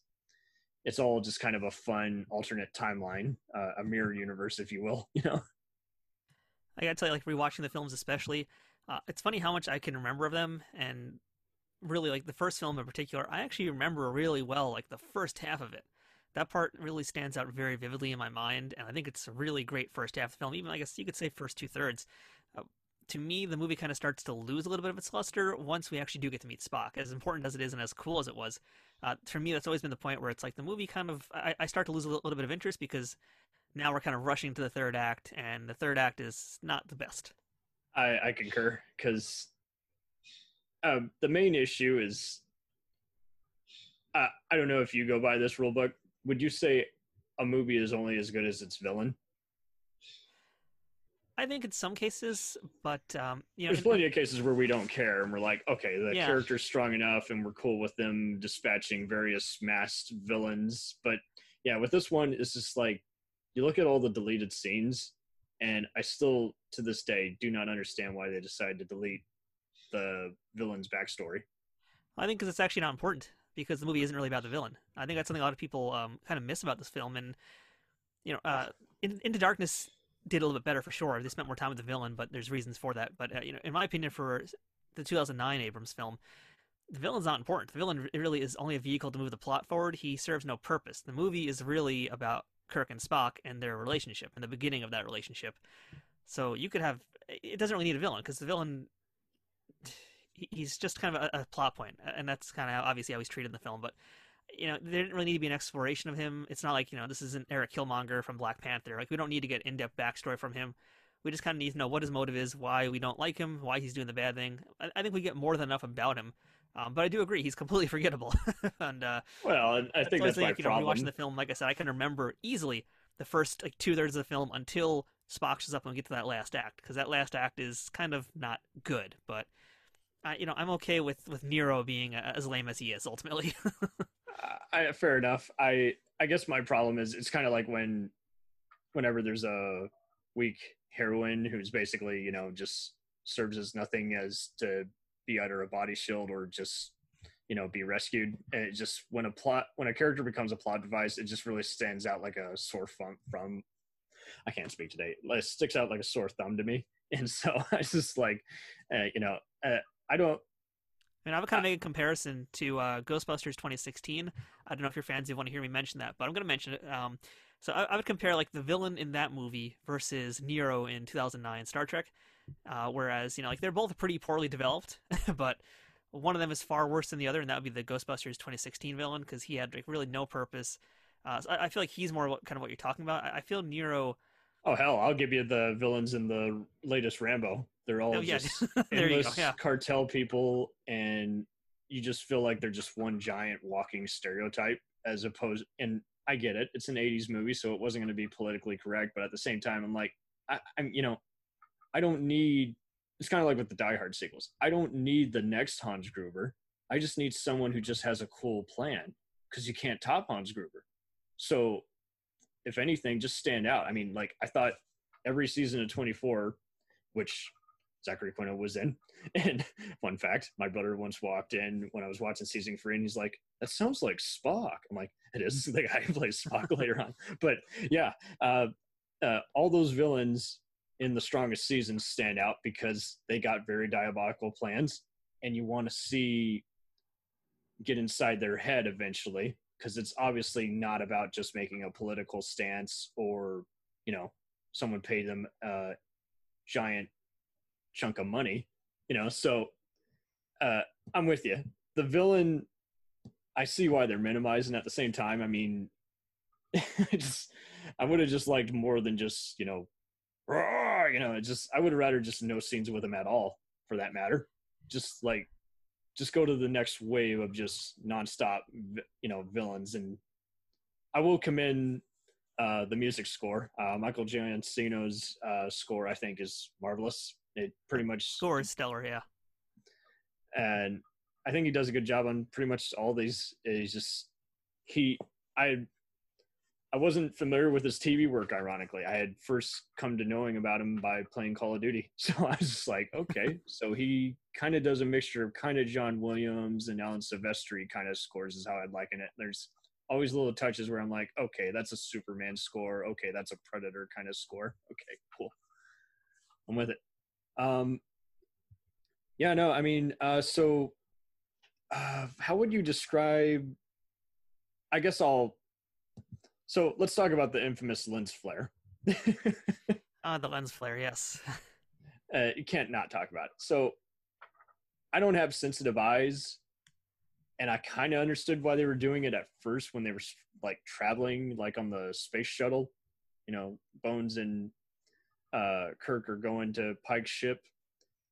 it's all just kind of a fun alternate timeline, uh, a mirror universe, if you will. You know, I gotta tell you, like rewatching the films, especially, uh, it's funny how much I can remember of them, and really, like the first film in particular, I actually remember really well, like the first half of it. That part really stands out very vividly in my mind, and I think it's a really great first half of the film. Even I guess you could say first two thirds. Uh, to me, the movie kind of starts to lose a little bit of its luster once we actually do get to meet Spock. As important as it is and as cool as it was, uh, for me, that's always been the point where it's like the movie kind of I, I start to lose a little, little bit of interest because now we're kind of rushing to the third act, and the third act is not the best. I, I concur because um, the main issue is uh, I don't know if you go by this rule book. Would you say a movie is only as good as its villain? I think in some cases, but um, you know, There's in- plenty of cases where we don't care and we're like, okay, the Yeah. character's strong enough and we're cool with them dispatching various masked villains. But yeah, with this one, it's just like you look at all the deleted scenes, and I still to this day do not understand why they decided to delete the villain's backstory. I think because it's actually not important because the movie isn't really about the villain. I think that's something a lot of people um, kind of miss about this film. And you know, uh, In- Into Darkness did a little bit better for sure. They spent more time with the villain, but there's reasons for that. But uh, you know, in my opinion, for the 2009 Abrams film, the villain's not important. The villain really is only a vehicle to move the plot forward. He serves no purpose. The movie is really about Kirk and Spock and their relationship and the beginning of that relationship. So you could have it doesn't really need a villain because the villain he's just kind of a, a plot point, and that's kind of how, obviously how he's treated in the film. But you know, there didn't really need to be an exploration of him. It's not like you know this isn't Eric Killmonger from Black Panther. Like we don't need to get in-depth backstory from him. We just kind of need to know what his motive is, why we don't like him, why he's doing the bad thing. I, I think we get more than enough about him. Um, but I do agree he's completely forgettable, and uh, Well, and I think so that's my you know, problem. rewatching the film, like I said, I can remember easily the first like two thirds of the film until Spock shows up and we get to that last act because that last act is kind of not good. But I, you know, I'm okay with with Nero being uh, as lame as he is ultimately. I, fair enough. I I guess my problem is it's kind of like when whenever there's a weak heroine who's basically you know just serves as nothing as to be either a body shield or just you know be rescued. And it just when a plot when a character becomes a plot device, it just really stands out like a sore thumb from. I can't speak today. It sticks out like a sore thumb to me, and so I just like, uh, you know, uh, I don't I mean, I would kind of make a comparison to uh, Ghostbusters 2016. I don't know if your fans you want to hear me mention that, but I'm going to mention it. Um, so I, I would compare like the villain in that movie versus Nero in 2009 Star Trek. Uh, whereas you know, like they're both pretty poorly developed, but one of them is far worse than the other, and that would be the Ghostbusters 2016 villain because he had like really no purpose. Uh, so I, I feel like he's more what, kind of what you're talking about. I, I feel Nero. Oh hell, I'll give you the villains in the latest Rambo. They're all Oh, yeah. just go, endless yeah. cartel people, and you just feel like they're just one giant walking stereotype. As opposed, and I get it, it's an '80s movie, so it wasn't going to be politically correct. But at the same time, I'm like, I, I'm, you know, I don't need. It's kind of like with the Die Hard sequels. I don't need the next Hans Gruber. I just need someone who just has a cool plan because you can't top Hans Gruber. So if anything, just stand out. I mean, like I thought every season of 24, which Zachary Quinto was in. And fun fact, my brother once walked in when I was watching season three, and he's like, "That sounds like Spock." I'm like, "It is the guy who plays Spock later on." But yeah, uh, uh, all those villains in the strongest seasons stand out because they got very diabolical plans, and you want to see get inside their head eventually because it's obviously not about just making a political stance or you know someone paid them a giant chunk of money you know? So uh i'm with you the villain i see why they're minimizing at the same time. I mean I just i would have just liked more than just you know "Roar," you know it just i would rather just no scenes with him at all for that matter just like just go to the next wave of just nonstop you know villains and i will commend uh, the music score uh, michael giacchino's uh, score i think is marvelous It pretty much Score is stellar, yeah. and I think he does a good job on pretty much all these. He's just he I I wasn't familiar with his TV work. Ironically, I had first come to knowing about him by playing Call of Duty. So I was just like, okay, so he kind of does a mixture of kind of John Williams and Alan Silvestri kind of scores is how I'd liken it. There's always little touches where I'm like, okay, that's a Superman score. Okay, that's a Predator kind of score. Okay, cool. I'm with it. Um, yeah, no, I mean, uh, so uh, how would you describe? I guess I'll. So let's talk about the infamous lens flare. Uh, the lens flare, yes. uh, you can't not talk about it. So I don't have sensitive eyes, and I kind of understood why they were doing it at first when they were like traveling, like on the space shuttle. You know, Bones and uh, Kirk are going to Pike's ship,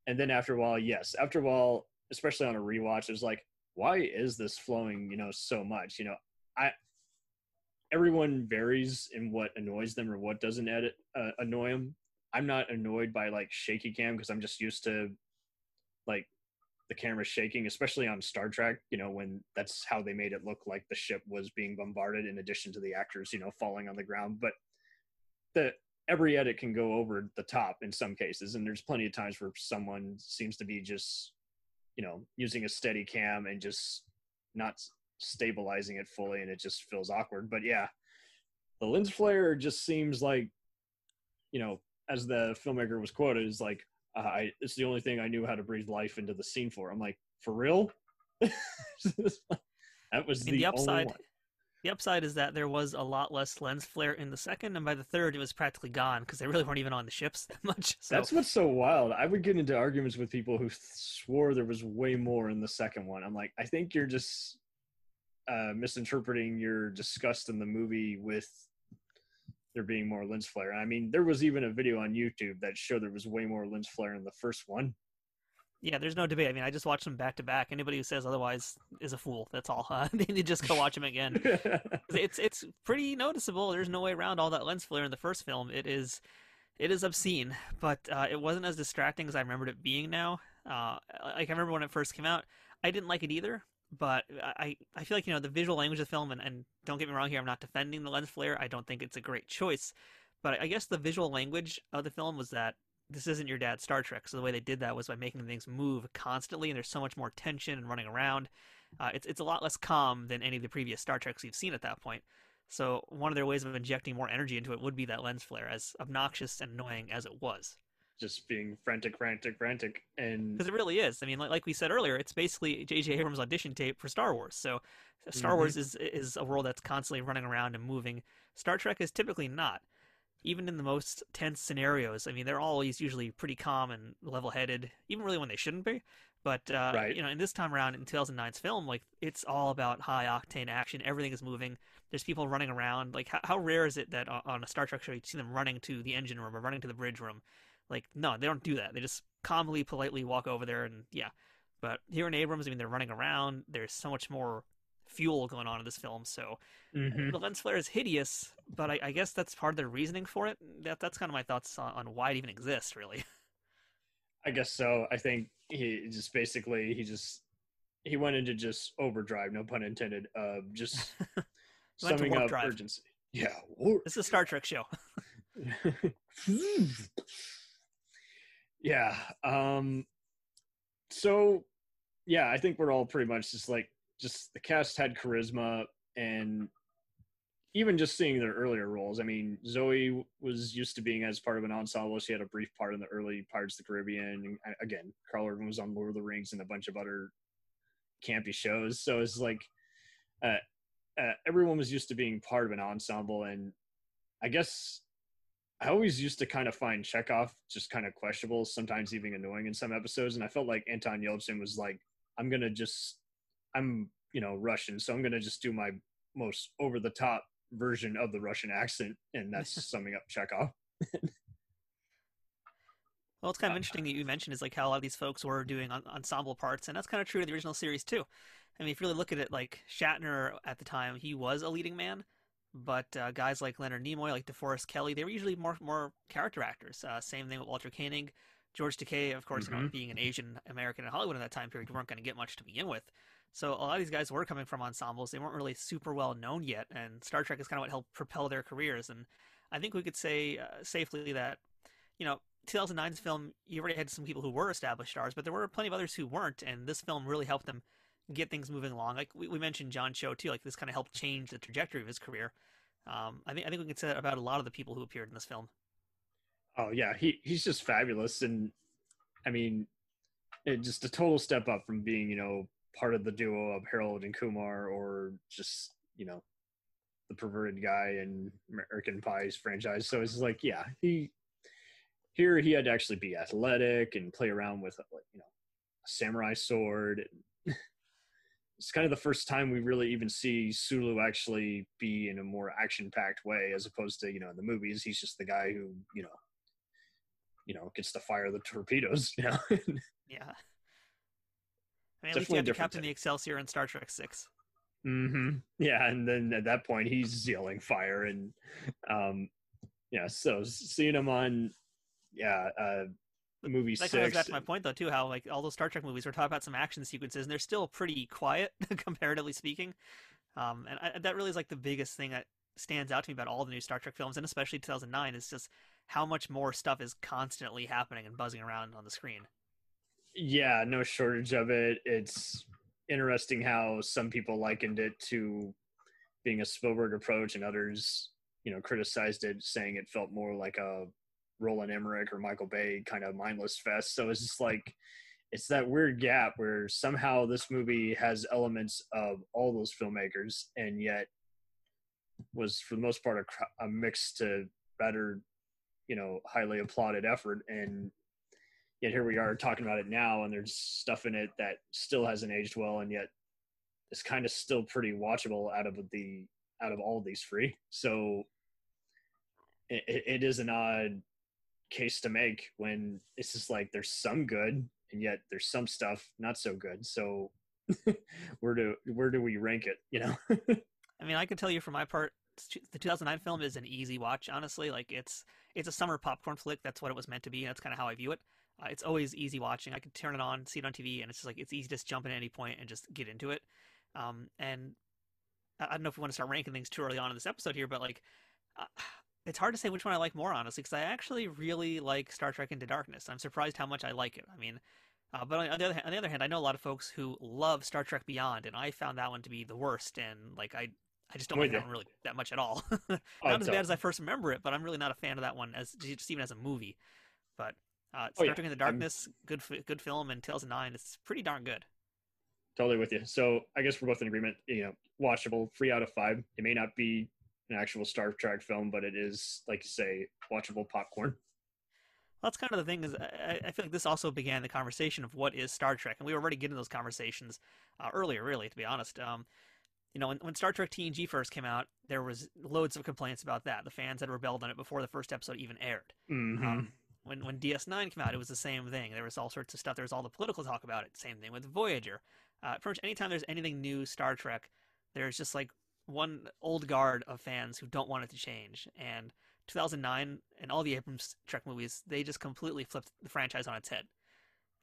and then after a while, yes, after a while, especially on a rewatch, it's like, why is this flowing? You know, so much. You know, I everyone varies in what annoys them or what doesn't edit uh, annoy them. I'm not annoyed by like shaky cam because I'm just used to like the camera shaking, especially on Star Trek. You know, when that's how they made it look like the ship was being bombarded, in addition to the actors, you know, falling on the ground. But the every edit can go over the top in some cases, and there's plenty of times where someone seems to be just, you know, using a steady cam and just not stabilizing it fully and it just feels awkward. But yeah, the lens flare just seems like, you know, as the filmmaker was quoted, is like, uh, I, it's the only thing I knew how to breathe life into the scene for. I'm like, for real? that was the, the upside the upside is that there was a lot less lens flare in the second, and by the third, it was practically gone because they really weren't even on the ships that much. So That's what's so wild. I would get into arguments with people who swore there was way more in the second one. I'm like, I think you're just uh, misinterpreting your disgust in the movie with there being more lens flare. I mean, there was even a video on YouTube that showed there was way more lens flare in the first one. yeah, there's no debate. I mean, I just watched them back to back. Anybody who says otherwise is a fool. That's all. They need to just go watch them again. it's it's pretty noticeable. There's no way around all that lens flare in the first film. It is it is obscene, but uh, it wasn't as distracting as I remembered it being. Now, uh, like I remember when it first came out, I didn't like it either. But I I feel like you know the visual language of the film, and, and don't get me wrong here, I'm not defending the lens flare. I don't think it's a great choice, but I guess the visual language of the film was that this isn't your dad's Star Trek. So the way they did that was by making things move constantly, and there's so much more tension and running around. Uh, it's it's a lot less calm than any of the previous Star Treks we've seen at that point. So one of their ways of injecting more energy into it would be that lens flare, as obnoxious and annoying as it was, just being frantic, frantic, frantic, and because it really is. I mean, like, like we said earlier, it's basically J.J. Abrams' audition tape for Star Wars. So Star Mhm. Wars is is a world that's constantly running around and moving. Star Trek is typically not. Even in the most tense scenarios, I mean, they're always usually pretty calm and level-headed, even really when they shouldn't be. But uh, Right. you know, in this time around in 2009's film, like it's all about high octane action. Everything is moving. There's people running around. Like how, how rare is it that on- on a Star Trek show you see them running to the engine room or running to the bridge room? Like no, they don't do that. They just calmly, politely walk over there and yeah. But here in Abrams, I mean, they're running around. There's so much more fuel going on in this film. So Mhm. the lens flare is hideous, but I, I guess that's part of their reasoning for it. That that's kind of my thoughts on, on why it even exists, really. I guess so. I think he just basically he just he went into just overdrive, no pun intended, uh, just summing up drive. urgency. Yeah, warp. This is a Star Trek show. yeah. Um so yeah, I think we're all pretty much just like just the cast had charisma and even just seeing their earlier roles. I mean, Zoe was used to being as part of an ensemble. She had a brief part in the early Pirates of the Caribbean. And again, Karl Urban was on Lord of the Rings and a bunch of other campy shows. So it's like uh, uh, everyone was used to being part of an ensemble. And I guess I always used to kind of find Chekov just kind of questionable, sometimes even annoying in some episodes. And I felt like Anton Yelchin was like, I'm going to just, I'm, you know, Russian. So I'm going to just do my most over the top version of the Russian accent. And that's summing up Chekov. Well, it's kind of interesting that you mentioned is like how a lot of these folks were doing en- ensemble parts, and that's kind of true to the original series too. I mean, if you really look at it, like Shatner at the time, he was a leading man, but uh, guys like Leonard Nimoy, like DeForest Kelley, they were usually more more character actors. Uh, same thing with Walter Koenig. George Takei, of course, you know, Mhm. being an Asian American in Hollywood in that time period, you weren't going to get much to begin with. So a lot of these guys were coming from ensembles. They weren't really super well known yet, and Star Trek is kind of what helped propel their careers. And I think we could say uh, safely that, you know, 2009's film, you already had some people who were established stars, but there were plenty of others who weren't, and this film really helped them get things moving along. Like we, we mentioned John Cho too, like this kind of helped change the trajectory of his career. Um, I think I think we can say that about a lot of the people who appeared in this film. Oh yeah, he he's just fabulous, and I mean, it just a total step up from being you know part of the duo of Harold and Kumar, or just you know the perverted guy in American Pie's franchise. So it's like, yeah, he here he had to actually be athletic and play around with you know a samurai sword. It's kind of the first time we really even see Sulu actually be in a more action-packed way, as opposed to you know in the movies he's just the guy who you know you know gets to fire the torpedoes. You know, Yeah. I mean, at least Definitely you have to Captain the Excelsior in Star Trek Six. hmm yeah, and then at that point he's yelling fire, and um, yeah, so seeing him on yeah uh, movie That kind of goes six, to my point, though, too. How like all those Star Trek movies, we're talking about some action sequences, and they're still pretty quiet, comparatively speaking. Um, and I, that really is like the biggest thing that stands out to me about all the new Star Trek films, and especially 2009, is just how much more stuff is constantly happening and buzzing around on the screen. yeah, no shortage of it. It's interesting how some people likened it to being a Spielberg approach, and others, you know, criticized it, saying it felt more like a Roland Emmerich or Michael Bay kind of mindless fest. So it's just like it's that weird gap where somehow this movie has elements of all those filmmakers, and yet was for the most part a, a mix to better, you know, highly applauded effort and yet here we are talking about it now and there's stuff in it that still hasn't aged well and yet is kind of still pretty watchable out of the out of all these three so it, it is an odd case to make when it's just like there's some good and yet there's some stuff not so good so where do where do we rank it you know I mean, I can tell you for my part, the 2009 film is an easy watch. Honestly, like it's it's a summer popcorn flick. That's what it was meant to be. And that's kind of how I view it. Uh, it's always easy watching. I can turn it on, see it on TV, and it's just like it's easy to just jump in at any point and just get into it. Um, and I I don't know if we want to start ranking things too early on in this episode here, but like, uh, it's hard to say which one I like more, honestly, because I actually really like Star Trek Into Darkness. I'm surprised how much I like it. I mean, uh, but on the other hand, on the other hand, I know a lot of folks who love Star Trek Beyond, and I found that one to be the worst. And like, I I just don't like that one really that much at all. not Oh, as bad as I first remember it, but I'm really not a fan of that one as just even as a movie. But uh, Oh, Star yeah. Trek Into I'm- Darkness, good good film, and Tales of Nine, it's pretty darn good. totally with you. So I guess we're both in agreement. You know, watchable, three out of five. It may not be an actual Star Trek film, but it is, like you say, watchable popcorn. Well, that's kind of the thing is I, I feel like this also began the conversation of what is Star Trek, and we were already getting those conversations uh, earlier, really, to be honest. Um, you know, when, when Star Trek TNG first came out, there was loads of complaints about that. The fans had rebelled on it before the first episode even aired. Mm-hmm. Um, when when DS9 came out, it was the same thing. There was all sorts of stuff. There was all the political talk about it. Same thing with Voyager. Uh, pretty much anytime there's anything new Star Trek, there's just like one old guard of fans who don't want it to change. And 2009 and all the Abrams Trek movies, they just completely flipped the franchise on its head.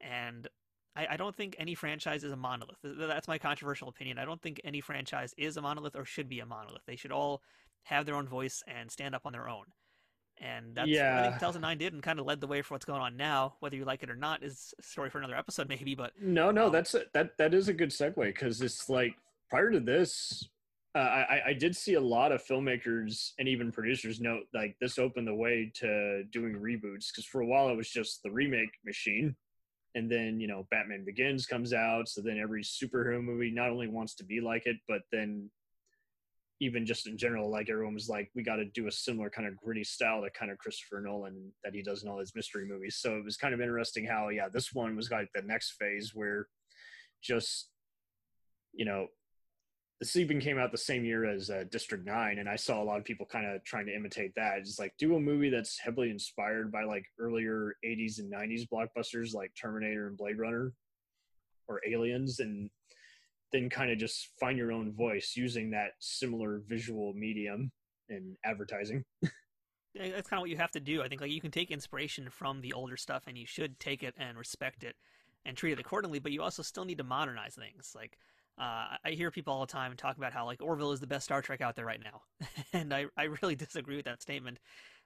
And I, I don't think any franchise is a monolith. That's my controversial opinion. I don't think any franchise is a monolith or should be a monolith. They should all have their own voice and stand up on their own. And that's what I think 2009 did and kind of led the way for what's going on now. Whether you like it or not is a story for another episode, maybe. But No, no, Um, that's a, that. That is a good segue because it's like prior to this, uh, I, I did see a lot of filmmakers and even producers note like this opened the way to doing reboots because for a while it was just the remake machine, and then you know Batman Begins comes out, so then every superhero movie not only wants to be like it, but then even just in general, like everyone was like, we got to do a similar kind of gritty style to kind of Christopher Nolan that he does in all his mystery movies. So it was kind of interesting how, yeah, this one was like the next phase where just, you know, the Sleeping came out the same year as uh, District Nine, and I saw a lot of people kind of trying to imitate that. It's like do a movie that's heavily inspired by like earlier '80s and '90s blockbusters like Terminator and Blade Runner, or Aliens, and then kind of just find your own voice using that similar visual medium in advertising. that's kind of what you have to do. I think like you can take inspiration from the older stuff, and you should take it and respect it and treat it accordingly. But you also still need to modernize things. Like uh, I hear people all the time talk about how like Orville is the best Star Trek out there right now, and I I really disagree with that statement.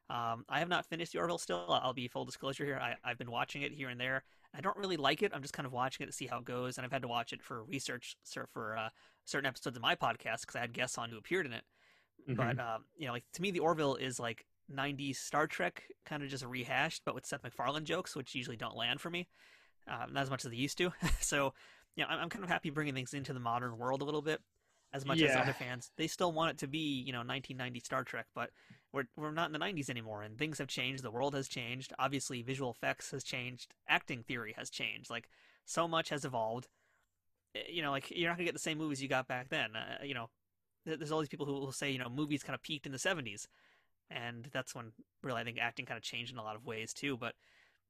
Um, I have not finished the Orville still. I'll be full disclosure here. I, I've been watching it here and there. I don't really like it. I'm just kind of watching it to see how it goes, and I've had to watch it for research for uh, certain episodes of my podcast because I had guests on who appeared in it. Mhm. But um, you know, like to me, the Orville is like '90s Star Trek, kind of just rehashed, but with Seth MacFarlane jokes, which usually don't land for me, um, not as much as they used to. so, you know, I'm, kind of happy bringing things into the modern world a little bit. As much as other fans, they still want it to be, you know, 1990 Star Trek, but we're we're not in the 90s anymore, and things have changed. The world has changed. Obviously, visual effects has changed. Acting theory has changed. Like so much has evolved. Eh, You know, like you're not gonna get the same movies you got back then. Uh, you know, there's all these people who will say, you know, movies kind of peaked in the 70s, and that's when really I think acting kind of changed in a lot of ways too. But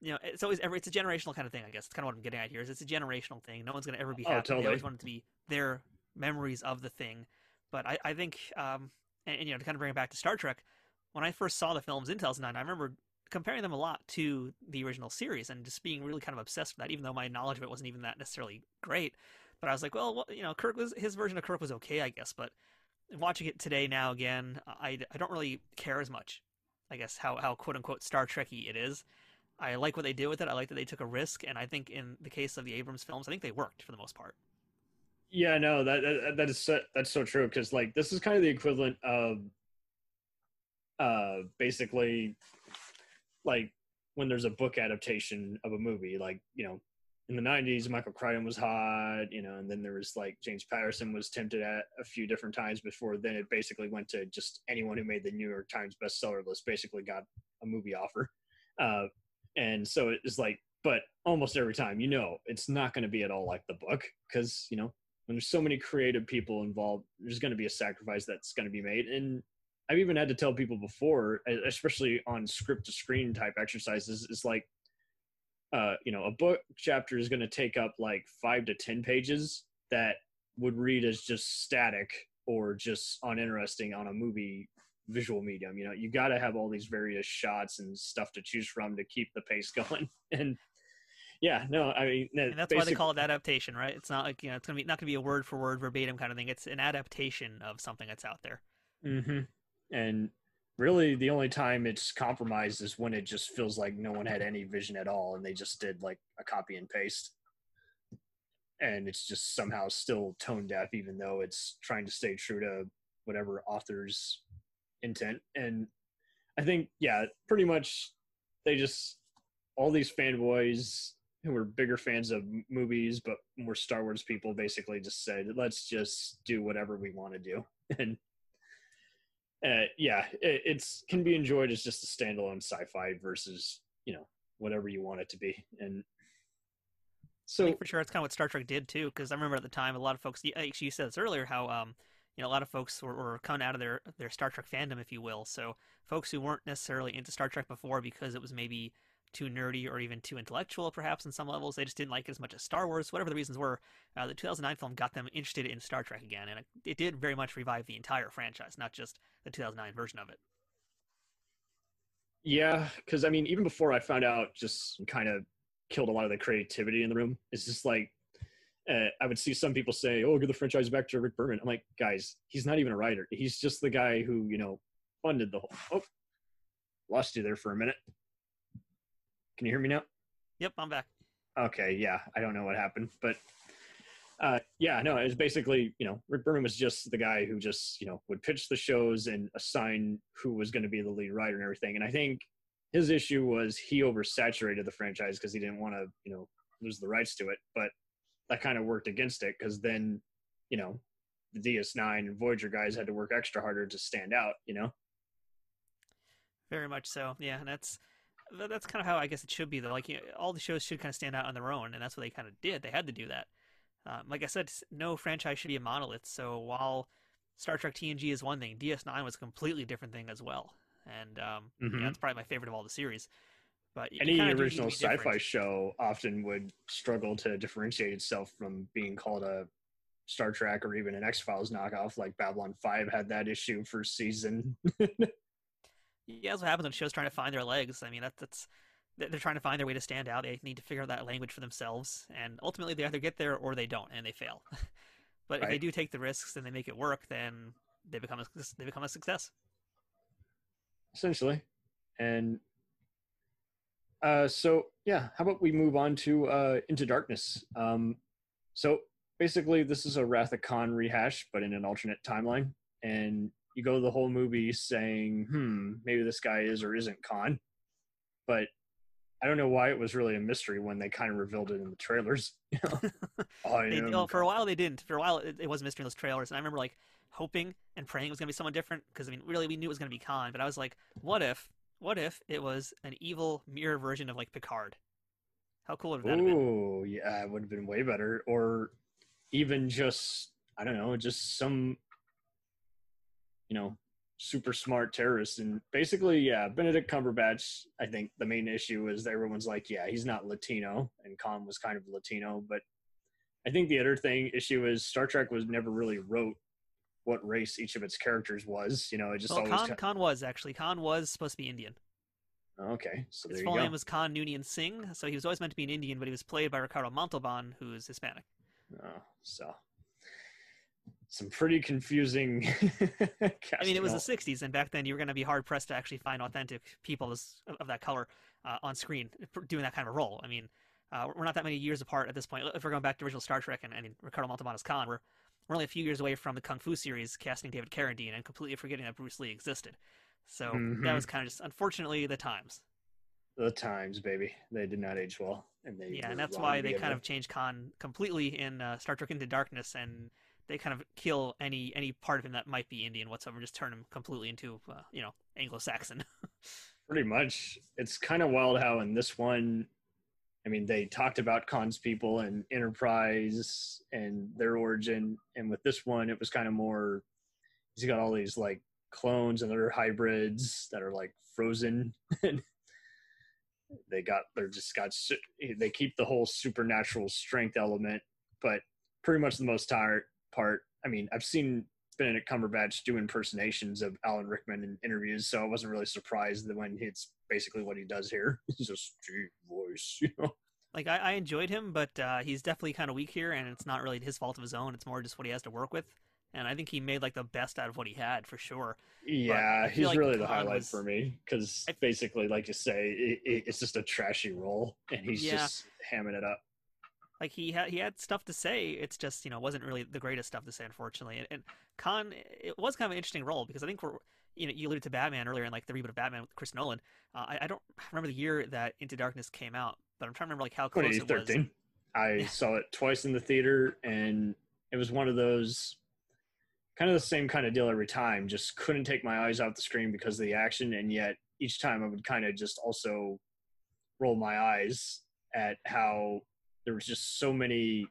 you know, it's always every it's a generational kind of thing. I guess it's kind of what I'm getting at here. Is it's a generational thing. No one's gonna ever be Oh, happy. They always want it to be their memories of the thing. But I, I think, um, and, and you know, to kind of bring it back to Star Trek, when I first saw the films in 2009, I remember comparing them a lot to the original series and just being really kind of obsessed with that, even though my knowledge of it wasn't even that necessarily great. But I was like, well, what, you know, Kirk was his version of Kirk was okay, I guess. But watching it today now again, I, I don't really care as much. I guess how how quote unquote Star Trekky it is. I like what they did with it. I like that they took a risk, and I think in the case of the Abrams films, I think they worked for the most part. Yeah, no, that that, that is so, that's so true because like this is kind of the equivalent of uh basically like when there's a book adaptation of a movie like you know in the 90s michael crichton was hot you know and then there was like james patterson was tempted at a few different times before then it basically went to just anyone who made the new york times bestseller list basically got a movie offer uh and so it's like but almost every time you know it's not going to be at all like the book because you know when there's so many creative people involved there's going to be a sacrifice that's going to be made. And i've even had to tell people before especially on script to screen type exercises is like uh you know a book chapter is going to take up like five to ten pages that would read as just static or just uninteresting on a movie visual medium you know you got to have all these various shots and stuff to choose from to keep the pace going and yeah no i mean And that's why they call it adaptation, right? It's not like you know, it's gonna be not gonna be a word for word verbatim kind of thing. It's an adaptation of something that's out there. hmm And really, the only time it's compromised is when it just feels like no one had any vision at all, and they just did like a copy and paste, and it's just somehow still tone deaf, even though it's trying to stay true to whatever author's intent. And I think, yeah, pretty much they just all these fanboys who were bigger fans of movies but more Star Wars people basically just said, let's just do whatever we want to do. And uh, yeah, it, it's can be enjoyed as just a standalone sci-fi versus you know whatever you want it to be. And so for sure it's kind of what Star Trek did too, because I remember at the time a lot of folks. Actually, you said this earlier how um you know a lot of folks were, were coming out of their their Star Trek fandom, if you will. So folks who weren't necessarily into Star Trek before because it was maybe too nerdy or even too intellectual, perhaps in some levels, they just didn't like it as much as Star Wars. Whatever the reasons were, uh, the 2009 film got them interested in Star Trek again, and it, it did very much revive the entire franchise, not just the 2009 version of it. Yeah, because I mean, even before I found out, just kind of killed a lot of the creativity in the room. It's just like uh, I would see some people say, "Oh, give the franchise back to Rick Berman." I'm like, guys, he's not even a writer. He's just the guy who you know funded the whole. Oh, lost you there for a minute. Can you hear me now? Yep, I'm back. Okay, yeah, I don't know what happened, but uh, yeah, no, it was basically you know Rick Berman was just the guy who just you know would pitch the shows and assign who was going to be the lead writer and everything. And I think his issue was he oversaturated the franchise because he didn't want to you know lose the rights to it, but that kind of worked against it because then you know the DS9 and Voyager guys had to work extra harder to stand out, you know. Very much so. Yeah, and that's that's kind of how I guess it should be though. Like you know, all the shows should kind of stand out on their own, and that's what they kind of did. They had to do that. Um, like I said, no franchise should be a monolith. So while Star Trek TNG is one thing, DS9 was a completely different thing as well. And um, yeah, Mhm. that's probably my favorite of all the series. But Any kinda do need to original sci-fi different. show often would struggle to differentiate itself from being called a Star Trek or even an X Files knockoff. Like Babylon Five had that issue for season. Yeah, that's what happens when shows trying to find their legs. I mean, that, that's they're trying to find their way to stand out. They need to figure out that language for themselves, and ultimately they either get there or they don't, and they fail. but if they do take the risks and they make it work, then they become a, they become a success. essentially. And uh, so, yeah, how about we move on to uh, Into Darkness? Um, so basically, this is a Wrath of Khan rehash, but in an alternate timeline. And you go the whole movie saying, hmm, maybe this guy is or isn't Khan. But I don't know why it was really a mystery when they kind of revealed it in the trailers. You know? I They, am well, for a while they didn't. For a while it, it was a mystery in those trailers, and I remember like hoping and praying it was gonna be someone different because I mean, really we knew it was gonna be Khan, but I was like, what if, what if it was an evil mirror version of like Picard? How cool would that have been? Ooh, yeah, it would have been way better. Or even just, I don't know, just some, you know, super smart terrorist. And basically, yeah, Benedict Cumberbatch, I think the main issue is everyone's like, yeah, he's not Latino. And Khan was kind of Latino. But I think the other thing issue is Star Trek was never really wrote what race each of its characters was. You know, it just Well, always. Khan, ki- Khan was actually Khan was supposed to be Indian. okay, so His there full you go. name was Khan Noonien Singh, so he was always meant to be an Indian, but he was played by Ricardo Montalban, who's Hispanic. Oh, so some pretty confusing. I mean, it was the '60s, and back then you were going to be hard pressed to actually find authentic people of that color uh, on screen doing that kind of role. I mean, uh, we're not that many years apart at this point. If we're going back to original Star Trek and, and Ricardo Montalban as Khan, we're we're only a few years away from the Kung Fu series casting David Carradine and completely forgetting that Bruce Lee existed. So that Mhm. was kind of just unfortunately the times. the times, baby. They did not age well, and they Yeah, and that's why they kind of changed Khan completely in uh, Star Trek Into Darkness, and they kind of kill any any part of him that might be Indian whatsoever, and just turn him completely into uh, you know Anglo-Saxon. pretty much. It's kind of wild how in this one, I mean, they talked about Khan's people and Enterprise and their origin, and with this one, it was kind of more. He's got all these like clones and other hybrids that are like frozen. they got they're just got they keep the whole supernatural strength element, but pretty much the most tired part. I mean, I've seen Benedict Cumberbatch do impersonations of Alan Rickman in interviews, so I wasn't really surprised that when it's basically what he does here. He's just deep voice, you know. like I, I enjoyed him, but uh, he's definitely kind of weak here, and it's not really his fault of his own. It's more just what he has to work with, and I think he made like the best out of what he had for sure. Yeah, he's like really the highlight was- for me because basically, like you say, it, it, it's just a trashy role, and he's Yeah. just hamming it up. Like he had he had stuff to say. It's just you know wasn't really the greatest stuff to say, unfortunately. And, and Khan, it was kind of an interesting role because I think we're you know you alluded to Batman earlier in like the reboot of Batman with Chris Nolan. Uh, I, I don't remember the year that Into Darkness came out, but I'm trying to remember like how close it was. 2013. I saw it twice in the theater, and it was one of those kind of the same kind of deal every time. Just couldn't take my eyes off the screen because of the action, and yet each time I would kind of just also roll my eyes at how there was just so many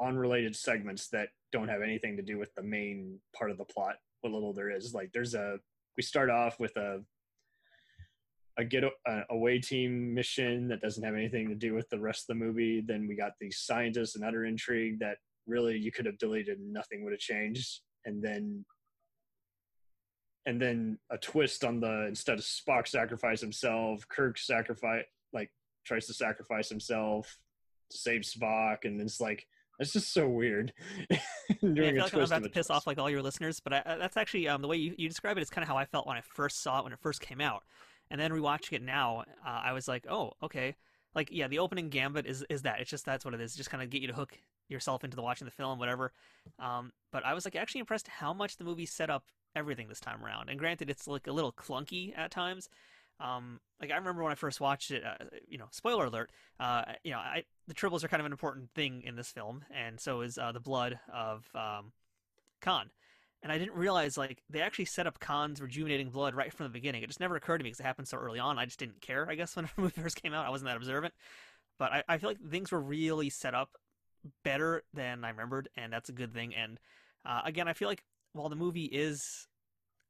unrelated segments that don't have anything to do with the main part of the plot. What little there is, like there's a we start off with a a get a away team mission that doesn't have anything to do with the rest of the movie. Then we got the scientists and other intrigue that really you could have deleted, and nothing would have changed. And then and then a twist on the instead of Spock sacrifice himself, Kirk sacrifice like tries to sacrifice himself to save Spock, and it's like it's just so weird. Yeah, I feel like I'm about to piss twist. off like all your listeners, but I- that's actually um, the way you, you describe it is kind of how I felt when I first saw it when it first came out, and then rewatching it now, uh, I was like, oh, okay, like yeah, the opening gambit is is that it's just that's what it is, just kind of get you to hook yourself into the watching the film, whatever. Um, but I was like actually impressed how much the movie set up everything this time around, and granted, it's like a little clunky at times. Um, like I remember when I first watched it, uh, you know, spoiler alert, uh, you know, I, the tribbles are kind of an important thing in this film, and so is uh, the blood of um, Khan. And I didn't realize like they actually set up Khan's rejuvenating blood right from the beginning. It just never occurred to me because it happened so early on. I just didn't care. I guess when the movie first came out, I wasn't that observant. But I, I feel like things were really set up better than I remembered, and that's a good thing. And uh, again, I feel like while the movie is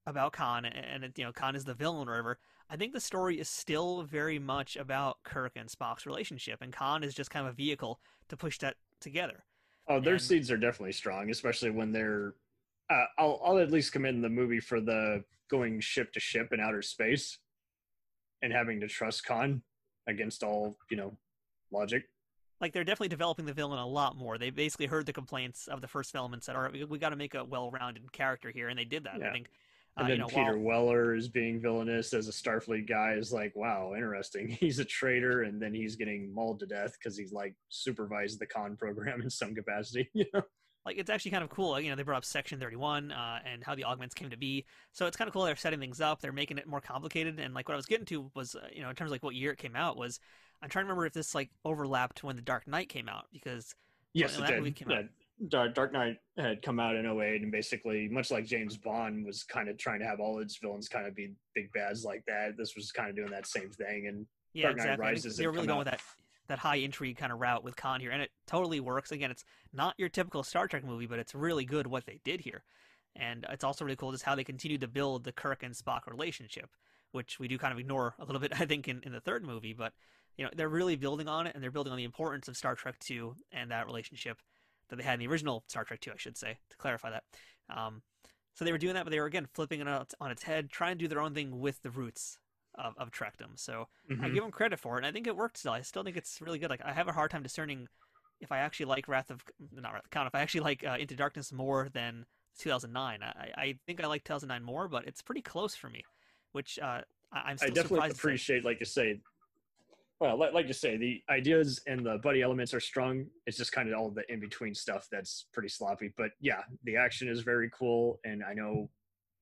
about Khan and it, you know Khan is the villain or whatever, I think the story is still very much about Kirk and Spock's relationship, and Khan is just kind of a vehicle to push that together. Oh, their And- seeds are definitely strong, especially when they're uh, I'll I'll at least commend the movie for the going ship to ship in outer space, and having to trust Khan against all you know logic. like they're definitely developing the villain a lot more. They basically heard the complaints of the first film and said, "All right, we, we got to make a well-rounded character here," and they did that. Yeah. I think. And uh, then you know, Peter while- Weller is being villainous as a Starfleet guy is like, wow, interesting. He's a traitor, and then he's getting mauled to death because he's like supervised the Khan program in some capacity. You know? like it's actually kind of cool. You know, they brought up Section Thirty One uh, and how the augments came to be. So it's kind of cool. They're setting things up. They're making it more complicated. And like what I was getting to was, uh, you know, in terms of like what year it came out was, I'm trying to remember if this like overlapped when The Dark Knight came out because Yes, Well, it that did. movie came Yeah, out- Dark, Dark Knight had come out in 08, and basically, much like James Bond was kind of trying to have all its villains kind of be big bads like that. This was kind of doing that same thing, and yeah, Dark Knight exactly. Rises they had were really going with that that high intrigue kind of route with Khan here, and it totally works. Again, it's not your typical Star Trek movie, but it's really good what they did here, and it's also really cool just how they continued to build the Kirk and Spock relationship, which we do kind of ignore a little bit, I think, in, in the third movie. But you know, they're really building on it, and they're building on the importance of Star Trek Two and that relationship that they had in the original Star Trek Two, I should say, to clarify that. Um, so they were doing that, but they were again flipping it on on its head, trying to do their own thing with the roots of, of Trekdom. So. I Mhm. give them credit for it, and I think it worked still. I still think it's really good. Like I have a hard time discerning if I actually like Wrath of not Wrath of Khan, if I actually like uh, Into Darkness more than 2009. I, I think I like 2009 more, but it's pretty close for me. Which uh, I, I'm I still definitely surprised. to say. appreciate, like you say, well, like, like you say, the ideas and the buddy elements are strong. It's just kind of all the in between stuff that's pretty sloppy. But yeah, the action is very cool, and I know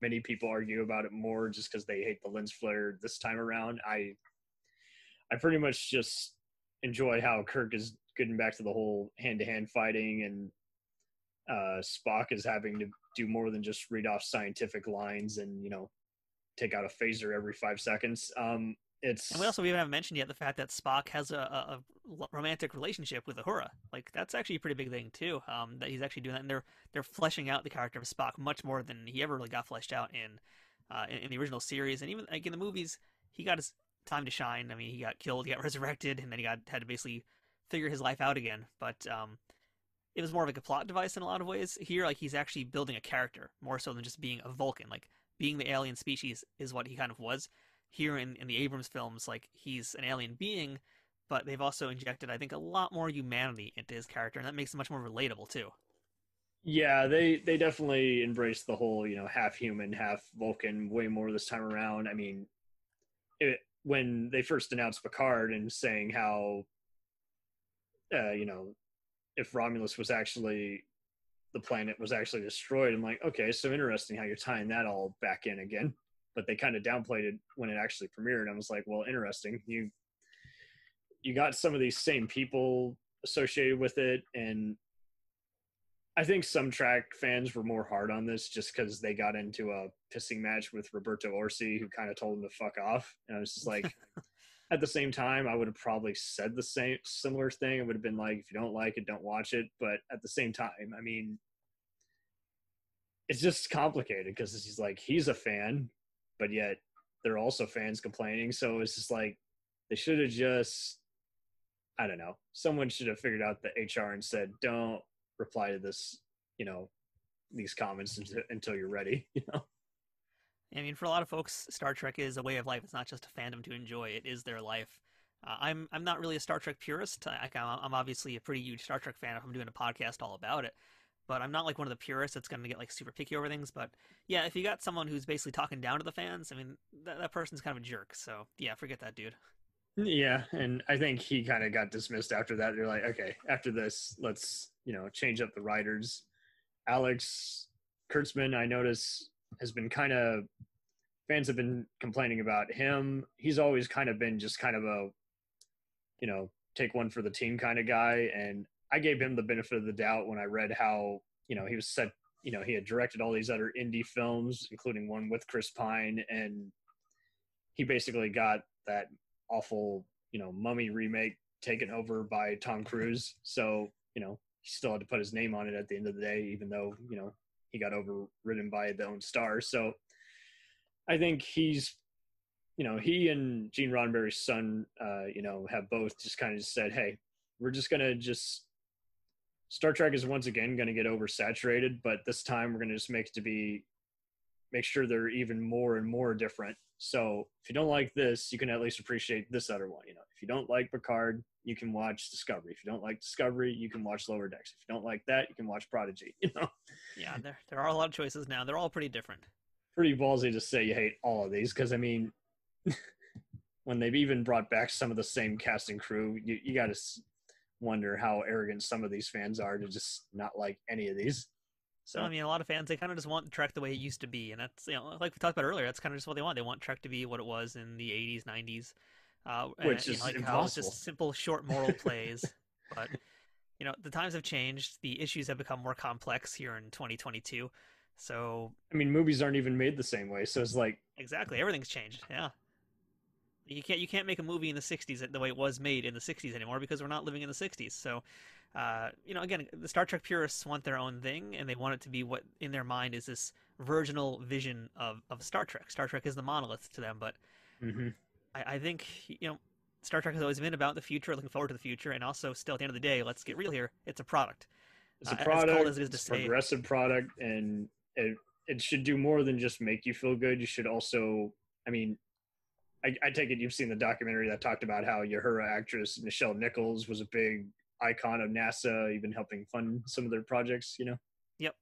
many people argue about it more just because they hate the lens flare this time around. I, I pretty much just enjoy how Kirk is getting back to the whole hand to hand fighting, and uh, Spock is having to do more than just read off scientific lines and you know take out a phaser every five seconds. Um, it's And we also we haven't mentioned yet the fact that Spock has a, a, a romantic relationship with Uhura. Like that's actually a pretty big thing too. Um, that he's actually doing that, and they're they're fleshing out the character of Spock much more than he ever really got fleshed out in, uh, in, in the original series, and even like in the movies, he got his time to shine. I mean, he got killed, he got resurrected, and then he got had to basically figure his life out again. But um, it was more of like a plot device in a lot of ways. Here, like he's actually building a character more so than just being a Vulcan. Like being the alien species is what he kind of was here in, in the Abrams films, like he's an alien being, but they've also injected, I think, a lot more humanity into his character, and that makes him much more relatable too. yeah they they definitely embrace the whole you know half human half vulcan way more this time around i mean it when they first announced picard and saying how uh you know if romulus was actually the planet was actually destroyed i'm like okay so interesting how you're tying that all back in again but they kind of downplayed it when it actually premiered i was like well interesting you you got some of these same people associated with it and I think some Trek fans were more hard on this just because they got into a pissing match with Roberto Orci, who kind of told him to fuck off. And I was just like, at the same time, I would have probably said the same similar thing. It would have been like, if you don't like it, don't watch it. But at the same time, I mean, it's just complicated because he's like he's a fan, but yet they're also fans complaining. So it's just like they should have just, I don't know, someone should have figured out the HR and said, don't reply to this, you know, these comments until, you're ready. You know, I mean, for a lot of folks, Star Trek is a way of life. It's not just a fandom to enjoy; it is their life. Uh, I'm I'm not really a Star Trek purist. I, I'm obviously a pretty huge Star Trek fan if I'm doing a podcast all about it. But I'm not like one of the purists that's going to get like super picky over things. But yeah, if you got someone who's basically talking down to the fans, I mean, that, that person's kind of a jerk. So yeah, forget that dude. yeah. And I think he kind of got dismissed after that. They're like, okay, after this, let's you know change up the writers. Alex Kurtzman, I notice, has been kind of fans have been complaining about him. He's always kind of been just kind of a, you know, take one for the team kind of guy. And I gave him the benefit of the doubt when I read how, you know, he was set, you know, he had directed all these other indie films, including one with Chris Pine. And he basically got that awful, you know, mummy remake taken over by Tom Cruise. So, you know, he still had to put his name on it at the end of the day, even though, you know, he got overridden by the own star. So I think he's, you know, he and Gene Roddenberry's son, uh, you know, have both just kind of said, hey, we're just to just Star Trek is once again going to get oversaturated, but this time we're going to just make it to be make sure they're even more and more different. So if you don't like this, you can at least appreciate this other one. You know, if you don't like Picard, you can watch Discovery. If you don't like Discovery, you can watch Lower Decks. If you don't like that, you can watch Prodigy. You know, Yeah, there there are a lot of choices now. They're all pretty different. pretty ballsy to say you hate all of these because I mean, when they've even brought back some of the same cast and crew, you you got to wonder how arrogant some of these fans are to just not like any of these. So I mean, a lot of fans they kind of just want Trek the way it used to be, and that's you know, like we talked about earlier, that's kind of just what they want. They want Trek to be what it was in the '80s, '90s, uh, and, Which you is know, like impossible. just simple, short moral plays. But you know, the times have changed. The issues have become more complex here in 2022. So I mean, movies aren't even made the same way, so it's like exactly, everything's changed. Yeah. You can't you can't make a movie in the '60s the way it was made in the '60s anymore because we're not living in the '60s. So, uh, you know, again, the Star Trek purists want their own thing, and they want it to be what in their mind is this virginal vision of, of Star Trek. Star Trek is the monolith to them, but mhm. I, I think you know, Star Trek has always been about the future, looking forward to the future, and also still at the end of the day, let's get real here. It's a product. it's Uh, a as cold product, as it is to it's a say. progressive product, and it it should do more than just make you feel good. You should also, I mean, I, I take it you've seen the documentary that talked about how Uhura actress Michelle Nichols was a big icon of NASA, even helping fund some of their projects. You know. Yep.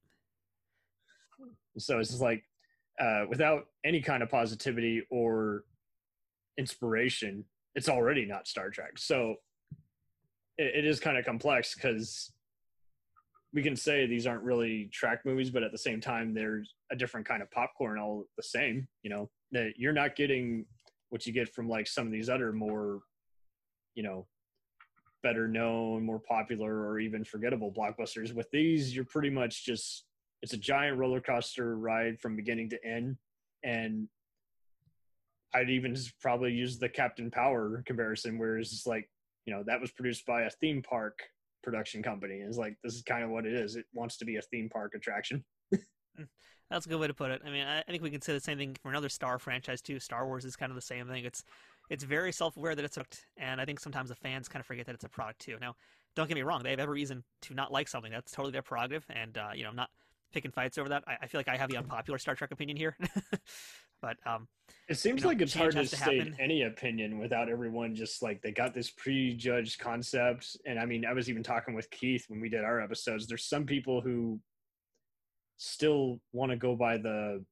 So it's just like, uh, without any kind of positivity or inspiration, it's already not Star Trek. So it, it is kind of complex because we can say these aren't really Trek movies, but at the same time, there's a different kind of popcorn all the same. You know, that you're not getting what you get from like some of these other more, you know, better known, more popular, or even forgettable blockbusters. With these, you're pretty much just it's a giant roller coaster ride from beginning to end, and I'd even probably use the Captain Power comparison, where it's like you know that was produced by a theme park production company. It's like this is kind of what it is. It wants to be a theme park attraction. Mm. That's a good way to put it. I mean, I I think we can say the same thing for another Star franchise too. Star Wars is kind of the same thing. It's it's very self-aware that it's a product, and I think sometimes the fans kind of forget that it's a product too. Now, don't get me wrong; they have every reason to not like something. That's totally their prerogative, and uh, you know, I'm not picking fights over that. I, I feel like I have the unpopular Star Trek opinion here, but um, It seems You know, like it's hard to to state happen. any opinion without everyone just like they got this prejudged concept. And I mean, I was even talking with Keith when we did our episodes. There's some people who still want to go by the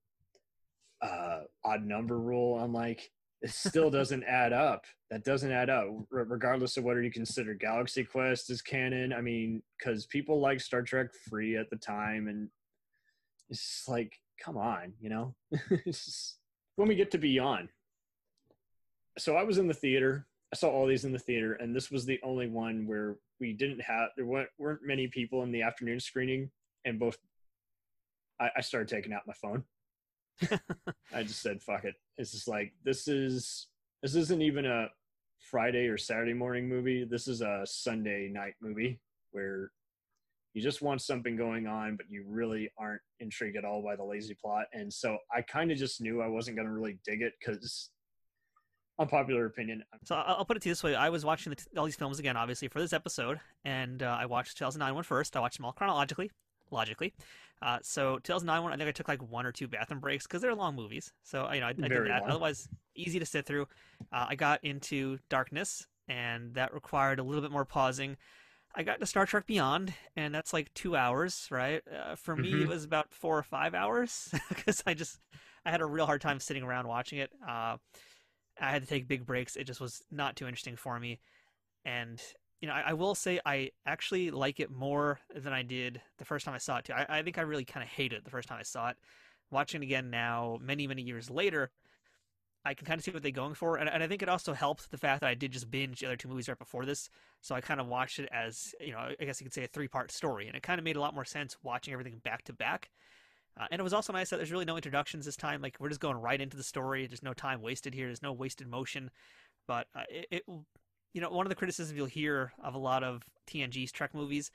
uh, odd number rule. I'm like, it still doesn't add up. That doesn't add up, r- regardless of whether you consider Galaxy Quest as canon. I mean, because people like Star Trek free at the time, and it's like, come on, you know. just, when we get to Beyond. So I was in the theater. I saw all these in the theater, and this was the only one where we didn't have there weren't, weren't many people in the afternoon screening, and both. I, I started taking out my phone. I just said, "Fuck it." It's just like this is this isn't even a Friday or Saturday morning movie. This is a Sunday night movie where you just want something going on, but you really aren't intrigued at all by the lazy plot. And so I kind of just knew I wasn't going to really dig it because, unpopular opinion, So I'll put it to you this way: I was watching the t- all these films again, obviously for this episode, and uh, I watched 2009 one first. I watched them all chronologically, logically. Uh, so 2009 one, I think I took like one or two bathroom breaks because they're long movies. So you know, I, I did that. long. Otherwise, easy to sit through. Uh, I got into Darkness, and that required a little bit more pausing. I got to Star Trek Beyond, and that's like two hours, right? Uh, for me, it Mhm. was about four or five hours because I just I had a real hard time sitting around watching it. Uh, I had to take big breaks. It just was not too interesting for me. And you know, I, I will say I actually like it more than I did the first time I saw it too. I, I think I really kind of hated it the first time I saw it. Watching it again now, many many years later, I can kind of see what they're going for, and, and I think it also helped the fact that I did just binge the other two movies right before this, so I kind of watched it as you know, I guess you could say a three part story, and it kind of made a lot more sense watching everything back to back. Uh, and it was also nice that there's really no introductions this time. Like we're just going right into the story. There's no time wasted here. There's no wasted motion. But uh, it, it, you know, one of the criticisms you'll hear of a lot of TNG's Trek movies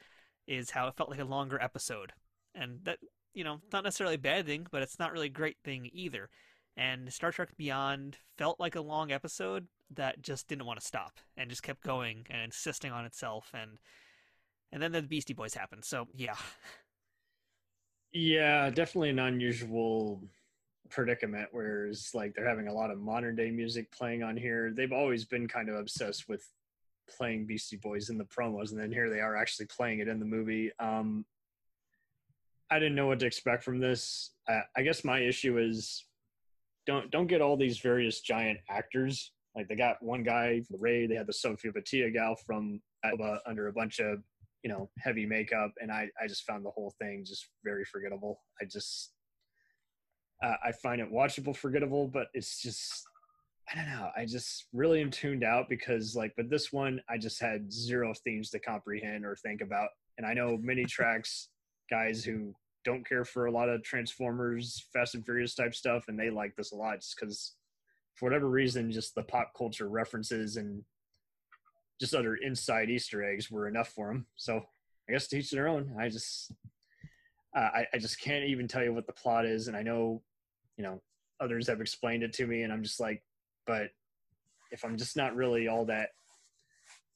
is how it felt like a longer episode, and that you know, not necessarily a bad thing, but it's not really a great thing either. And Star Trek Beyond felt like a long episode that just didn't want to stop and just kept going and insisting on itself and and then the Beastie Boys happened. So yeah, Yeah, definitely an unusual predicament where it's like they're having a lot of modern day music playing on here. They've always been kind of obsessed with playing Beastie Boys in the promos, and then here they are actually playing it in the movie. Um, I didn't know what to expect from this. I, I guess my issue is don't don't get all these various giant actors. Like they got one guy Ray, they had the Sofia Boutella gal from Alba under a bunch of you know heavy makeup, and I I just found the whole thing just very forgettable. I just uh, I find it watchable forgettable, but it's just I don't know. I just really am tuned out because like with this one, I just had zero themes to comprehend or think about, and I know many tracks guys who don't care for a lot of Transformers, Fast and Furious type stuff, and they like this a lot just because, for whatever reason, just the pop culture references and just other inside Easter eggs were enough for them. So I guess to each their own. I just, uh, I, I just can't even tell you what the plot is, and I know, you know, others have explained it to me, and I'm just like, but if I'm just not really all that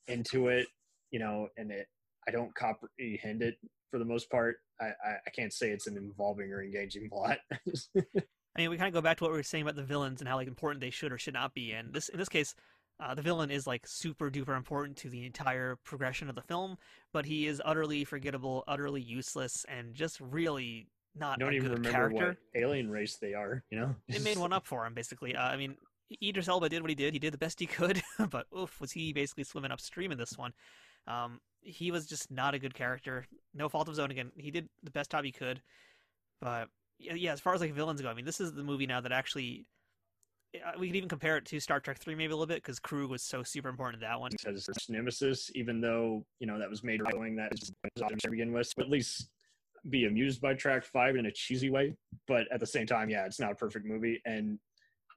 into it, you know, and it, I don't comprehend it for the most part. I, I, I can't say it's an involving or engaging plot. I mean, we kind of go back to what we were saying about the villains and how like important they should or should not be. And this, in this case, uh, the villain is like super duper important to the entire progression of the film, but he is utterly forgettable, utterly useless, and just really not I don't a even good remember character. what alien race they are. You know, they made one up for him, basically. Uh, I mean, Idris Elba did what he did. He did the best he could, but oof, was he basically swimming upstream in this one. Um, he was just not a good character. No fault of his own. Again, he did the best job he could. But yeah, as far as like villains go, I mean, this is the movie now that actually uh, we could even compare it to Star Trek Three maybe a little bit because Kruge was so super important in that one. it's Nemesis, even though you know that was made knowing that is to begin with, but at least be amused by Trek Five in a cheesy way. But at the same time, yeah, it's not a perfect movie. And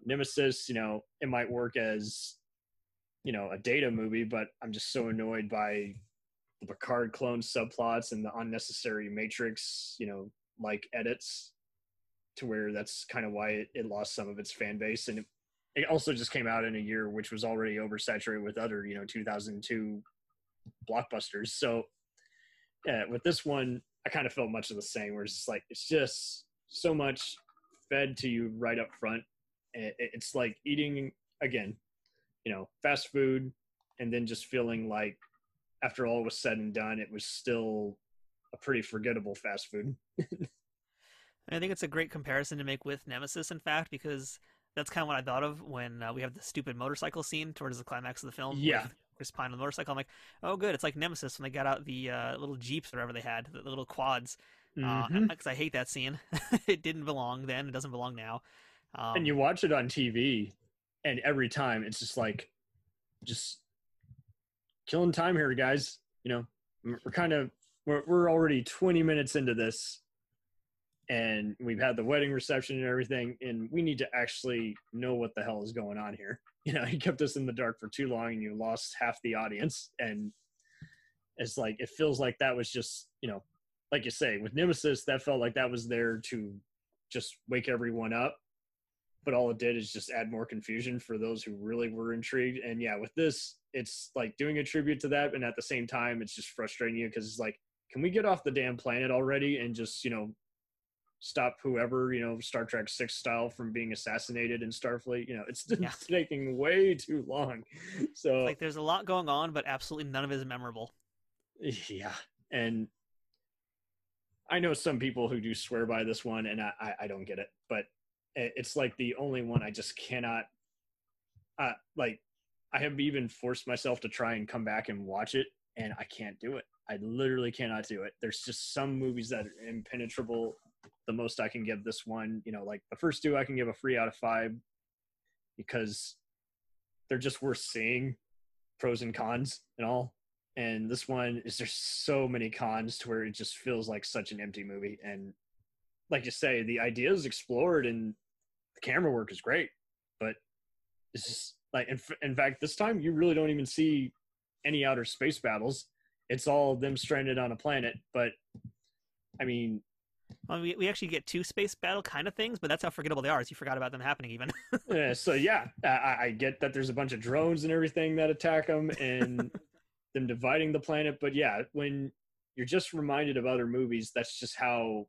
Nemesis, you know, it might work as you know a data movie, but I'm just so annoyed by the Picard clone subplots and the unnecessary Matrix, you know, like edits to where that's kind of why it, it lost some of its fan base and it, it also just came out in a year which was already oversaturated with other you know 2002 blockbusters so yeah with this one i kind of felt much of the same where it's just like it's just so much fed to you right up front It- it- it's like eating again you know fast food and then just feeling like after all was said and done it was still a pretty forgettable fast food I think it's a great comparison to make with Nemesis, in fact, because that's kind of what I thought of when uh, we have the stupid motorcycle scene towards the climax of the film. Yeah. Chris Pine on the motorcycle. I'm like, oh, good. It's like Nemesis when they got out the uh, little jeeps, or whatever they had, the little quads. Because Mhm. I hate that scene. it didn't belong then. It doesn't belong now. Um, and you watch it on TV, and every time it's just like, just killing time here, guys. You know, we're kind of we're we're already 20 minutes into this, and we've had the wedding reception and everything, and we need to actually know what the hell is going on here. You know, you kept us in the dark for too long, and you lost half the audience, and it's like it feels like that was just you know, like you say with Nemesis, that felt like that was there to just wake everyone up. But all it did is just add more confusion for those who really were intrigued. And yeah, with this, it's like doing a tribute to that, and at the same time, it's just frustrating you because it's like, can we get off the damn planet already and just you know stop whoever you know Star Trek Six style from being assassinated in Starfleet? You know, it's, Yeah. it's taking way too long. So like there's a lot going on, but absolutely none of it is memorable. yeah, and I know some people who do swear by this one, and I, I, I don't get it, but it's like the only one I just cannot. Uh, like, I have even forced myself to try and come back and watch it, and I can't do it. I literally cannot do it. There's just some movies that are impenetrable. The most I can give this one, you know, like the first two, I can give a three out of five because they're just worth seeing, pros and cons and all. And this one is there's so many cons to where it just feels like such an empty movie. And like you say the idea is explored and the camera work is great but it's just like in, in fact this time you really don't even see any outer space battles. It's all them stranded on a planet but i mean Well, we, we actually get two space battle kind of things, but that's how forgettable they are. Is you forgot about them happening even. uh, so yeah I- I, I get that there's a bunch of drones and everything that attack them and them dividing the planet but yeah when you're just reminded of other movies. That's just how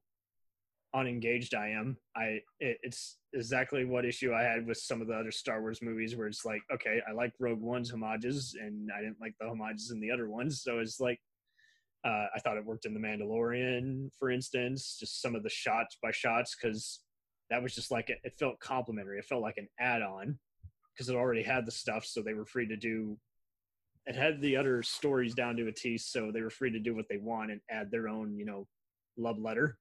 unengaged I am. I it, it's exactly what issue I had with some of the other Star Wars movies, where it's like, okay, I like Rogue One's homages, and I didn't like the homages in the other ones. So it's like, uh, I thought it worked in the Mandalorian, for instance, just some of the shots by shots, because that was just like it, it felt complimentary. It felt like an add-on because it already had the stuff, so they were free to do. It had the other stories down to a T, so they were free to do what they want and add their own, you know, love letter.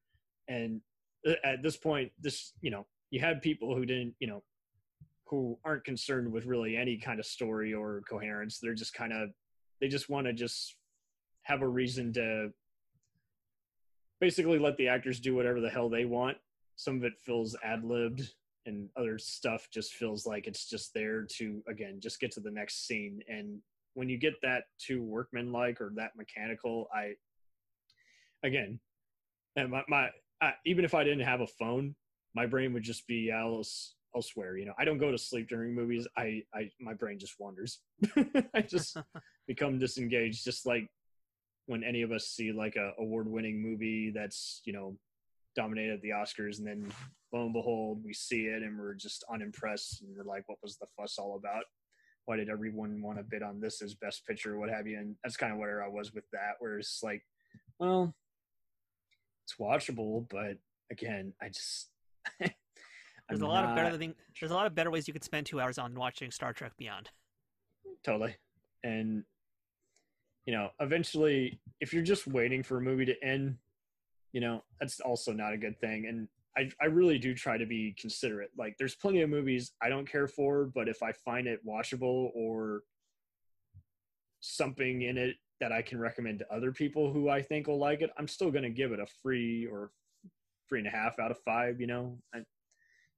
And uh, at this point, this, you know, you had people who didn't, you know, who aren't concerned with really any kind of story or coherence. They're just kind of, they just want to just have a reason to basically let the actors do whatever the hell they want. Some of it feels ad libbed, and other stuff just feels like it's just there to again just get to the next scene. And when you get that too workmanlike or that mechanical, I again, and my, my I, even if I didn't have a phone, my brain would just be else elsewhere. You know, I don't go to sleep during movies. I, I my brain just wanders. I just become disengaged, just like when any of us see like a award-winning movie that's you know dominated the Oscars, and then lo and behold, we see it and we're just unimpressed, and we're like, what was the fuss all about? Why did everyone want to bid on this as best picture, or what have you? And that's kind of where I was with that, where it's like, well, it's watchable, but again, I just There's a lot of better not- thing. There's a lot of better ways you could spend two hours on watching Star Trek Beyond. totally and you know eventually if you're just waiting for a movie to end you know that's also not a good thing. And I, I really do try to be considerate. Like there's plenty of movies i don't care for but if i find it watchable or something in it that i can recommend to other people who i think will like it i'm still going to give it a free or three and a half out of five you know? I,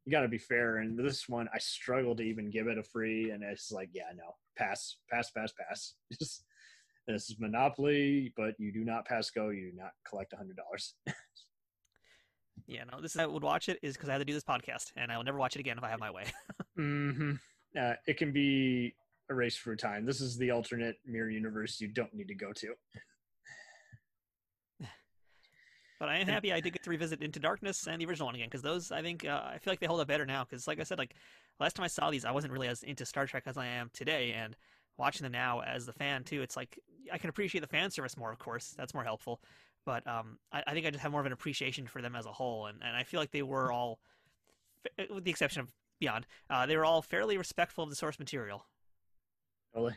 you got to be fair. And this one i struggle to even give it a free and it's like yeah no pass pass pass pass. Just this is monopoly but you do not pass go you do not collect a hundred dollars Yeah, no, this is I would watch it is because I had to do this podcast, and I will never watch it again if I have my way. mm-hmm. uh, it can be erased for time this is the alternate mirror universe you don't need to go to But I am happy I did get to revisit Into Darkness and the original one again because those I think uh, I feel like they hold up better now because like I said like last time I saw these I wasn't really as into Star Trek as I am today and watching them now as the fan too it's like I can appreciate the fan service more of course. That's more helpful. But um I, I think I just have more of an appreciation for them as a whole. And, and I feel like they were all with the exception of Beyond uh, they were all fairly respectful of the source material. Totally.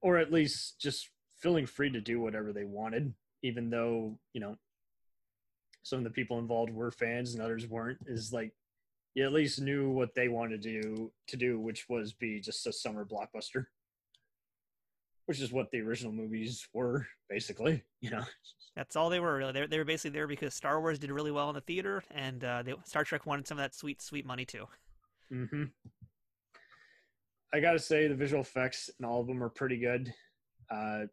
Or at least just feeling free to do whatever they wanted, even though, you know, some of the people involved were fans and others weren't, is like you at least knew what they wanted to do to do, which was be just a summer blockbuster. Which is what the original movies were, basically, you know. That's all they were. Really. They were, they were basically there because Star Wars did really well in the theater, and uh, they, Star Trek wanted some of that sweet, sweet money too. hmm I gotta say the visual effects in all of them are pretty good. Uh,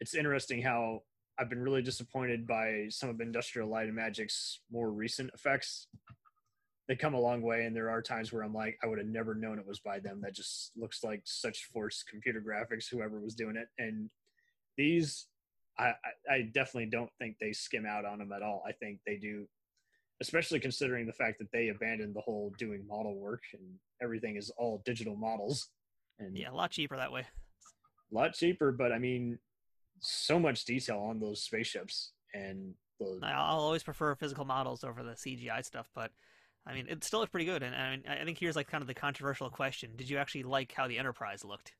it's interesting how I've been really disappointed by some of Industrial Light and Magic's more recent effects. They come a long way, and there are times where I'm like, I would have never known it was by them. That just looks like such forced computer graphics, whoever was doing it. And these, I, I, I definitely don't think they skim out on them at all. I think they do especially considering the fact that they abandoned the whole doing model work and everything is all digital models and Yeah, a lot cheaper that way. a lot cheaper but i mean so much detail on those spaceships and I'll always prefer physical models over the CGI stuff, but I mean, it still looks pretty good. And I mean, I think here's like kind of the controversial question: Did you actually like how the Enterprise looked?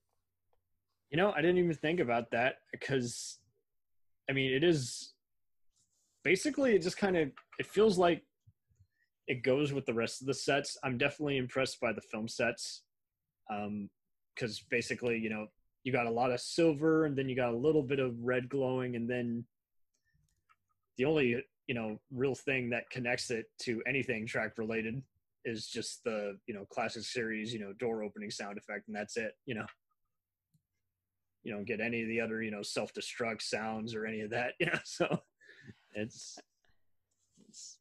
you know i didn't even think about that because i mean it is basically it just kind of it feels like it goes with the rest of the sets i'm definitely impressed by the film sets um because basically you know you got a lot of silver and then you got a little bit of red glowing and then the only you know real thing that connects it to anything Trek related is just the you know classic series you know door opening sound effect and that's it you know you don't get any of the other you know self destruct sounds or any of that you know so it's, it's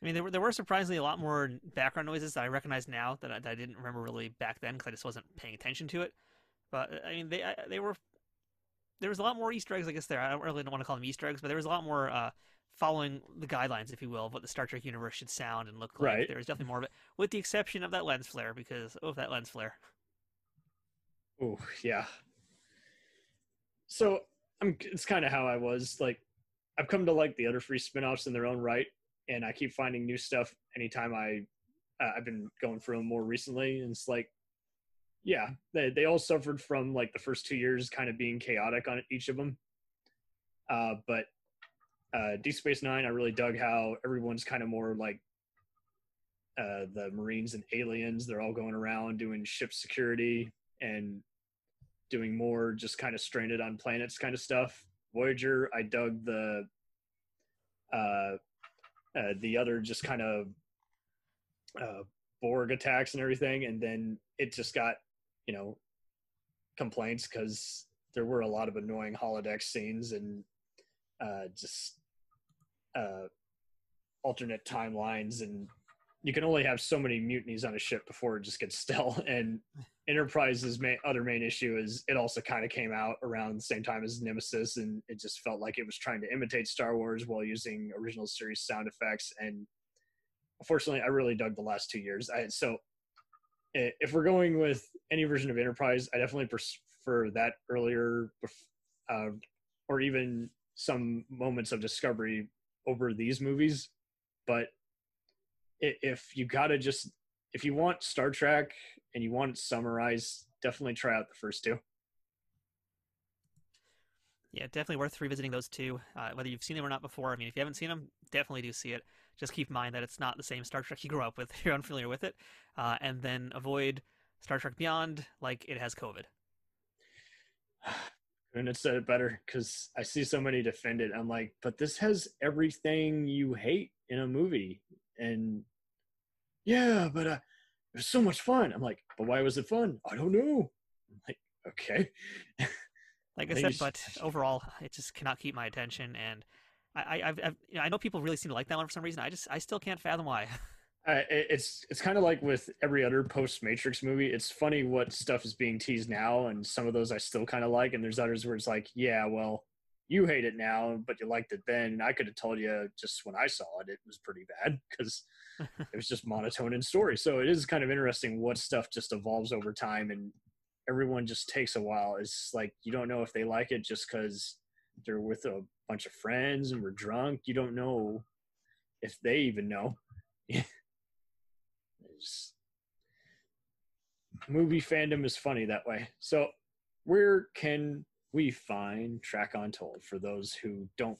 I mean, there were there were surprisingly a lot more background noises that I recognize now that I, that I didn't remember really back then because I just wasn't paying attention to it. But I mean, they I, they were there was a lot more Easter eggs, I guess. There, I don't really want to call them Easter eggs, but there was a lot more uh, following the guidelines, if you will, of what the Star Trek universe should sound and look like. Right. There was definitely more of it, with the exception of that lens flare, because oh, that lens flare. Oh yeah. So I'm. It's kind of how I was. Like, I've come to like the other three spin-offs in their own right, and I keep finding new stuff anytime I. Uh, I've been going through them more recently, and it's like, yeah, they they all suffered from like the first two years kind of being chaotic on each of them. Uh, but uh, Deep Space Nine, I really dug how everyone's kind of more like uh, the Marines and aliens. They're all going around doing ship security and doing more just kind of stranded on planets kind of stuff. Voyager, I dug the uh, uh, the other just kind of uh, Borg attacks and everything, and then it just got you know complaints because there were a lot of annoying holodeck scenes and uh, just uh, alternate timelines and you can only have so many mutinies on a ship before it just gets stale and enterprise's main, other main issue is it also kind of came out around the same time as nemesis and it just felt like it was trying to imitate star wars while using original series sound effects. And unfortunately i really dug the last two years. I, so if we're going with any version of enterprise i definitely prefer that earlier uh, or even some moments of discovery over these movies but if you gotta just if you want Star Trek and you want it summarized, definitely try out the first two. Yeah, definitely worth revisiting those two, uh, whether you've seen them or not before. I mean, if you haven't seen them, definitely do see it. Just keep in mind that it's not the same Star Trek you grew up with. If you're unfamiliar with it, uh, and then avoid Star Trek Beyond like it has COVID. Couldn't have said it better because I see so many defend it. I'm like, but this has everything you hate in a movie, and yeah, but uh, it was so much fun. I'm like, but why was it fun? I don't know. I'm like, okay, Like I said, but overall, it just cannot keep my attention, and I, I, I've, I've, you know, I know people really seem to like that one for some reason. I just, I still can't fathom why. I, it's it's kind of like with every other post Matrix movie. It's funny what stuff is being teased now, and some of those I still kind of like, and there's others where it's like, yeah, well, you hate it now, but you liked it then. And I could have told you just when I saw it, it was pretty bad because it was just monotone in story. So it is kind of interesting what stuff just evolves over time, and everyone just takes a while. It's like you don't know if they like it just because they're with a bunch of friends and we're drunk. You don't know if they even know. It's- movie fandom is funny that way. So, where can we find Trek Untold for those who don't,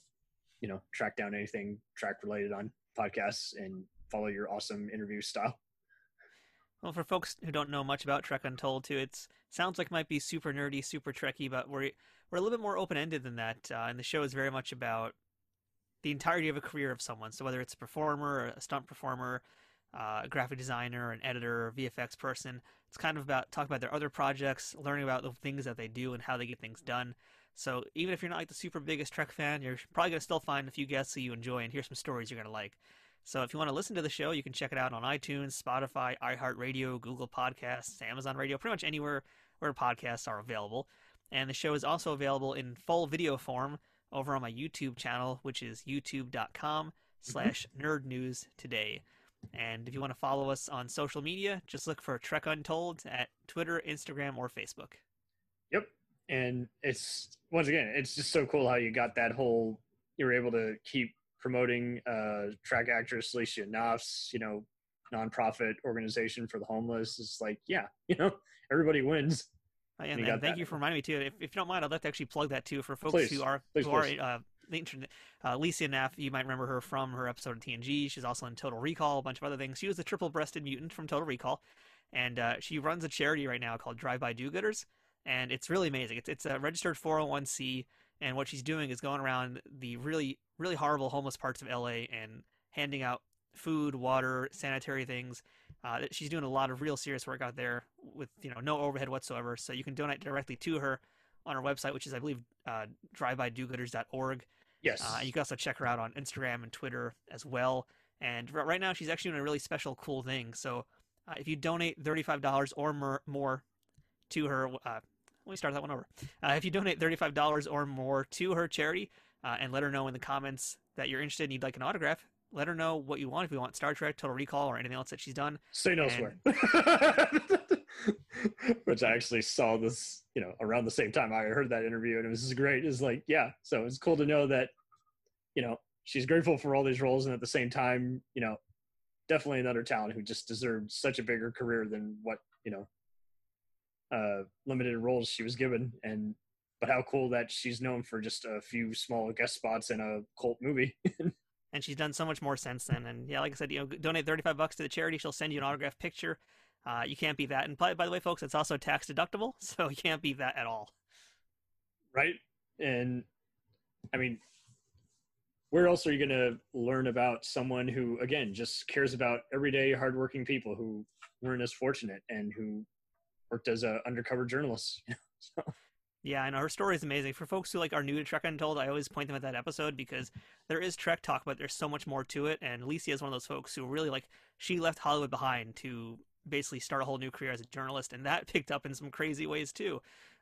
you know, Trek down anything track related on podcasts and follow your awesome interview style? Well, for folks who don't know much about Trek Untold, too, it sounds like it might be super nerdy, super trekky, but we're we're a little bit more open ended than that. Uh, and the show is very much about the entirety of a career of someone. So whether it's a performer, a stunt performer, uh, a graphic designer, an editor, VFX person, it's kind of about talking about their other projects, learning about the things that they do and how they get things done. So even if you're not like the super biggest Trek fan, you're probably gonna still find a few guests that you enjoy and hear some stories you're gonna like. So if you want to listen to the show, you can check it out on iTunes, Spotify, iHeartRadio, Google Podcasts, Amazon Radio, pretty much anywhere where podcasts are available. And the show is also available in full video form over on my YouTube channel, which is youtube.com slash nerd news today. And if you want to follow us on social media, just look for Trek Untold at Twitter, Instagram, or Facebook. Yep. And it's once again, it's just so cool how you got that whole. You were able to keep promoting uh, Trek actress Alicia Naff's, you know, nonprofit organization for the homeless. It's like, yeah, you know, everybody wins. And, and thank that. you for reminding me too. If, if you don't mind, I'd like to actually plug that too for folks Please. who are Please, who are uh, the internet. Uh, Lycia Naff, you might remember her from her episode of TNG. She's also in Total Recall, a bunch of other things. She was the triple-breasted mutant from Total Recall, and uh, she runs a charity right now called Drive By Do-Gooders, and it's really amazing. It's it's a registered 401c, and what she's doing is going around the really really horrible homeless parts of LA and handing out food, water, sanitary things. Uh, she's doing a lot of real serious work out there with you know no overhead whatsoever. So you can donate directly to her on her website, which is I believe uh, drivebydogooders.org. Yes. Uh, you can also check her out on Instagram and Twitter as well. And r- right now, she's actually doing a really special, cool thing. So uh, if you donate thirty-five dollars or more, more to her uh, let me start that one over. Uh, if you donate thirty-five dollars or more to her charity, uh, and let her know in the comments that you're interested and you'd like an autograph, let her know what you want. If you want Star Trek, Total Recall, or anything else that she's done, Say no And- swear. Which I actually saw this, you know, around the same time I heard that interview, and it was just great. It's like, yeah, so it's cool to know that, you know, she's grateful for all these roles, and at the same time, you know, definitely another talent who just deserved such a bigger career than what you know, uh, limited roles she was given. And but how cool that she's known for just a few small guest spots in a cult movie. and she's done so much more since then. And yeah, like I said, you know, donate thirty-five bucks to the charity. She'll send you an autographed picture. Uh, you can't beat that. And by, by the way, folks, it's also tax deductible, so you can't beat that at all. right? And I mean, where else are you going to learn about someone who, again, just cares about everyday, hardworking people who weren't as fortunate and who worked as a undercover journalist? so, Yeah, I know her story is amazing. For folks who like are new to Trek Untold, I always point them at that episode because there is Trek talk, but there's so much more to it. And Alicia is one of those folks who really like she left Hollywood behind to basically start a whole new career as a journalist, and that picked up in some crazy ways too.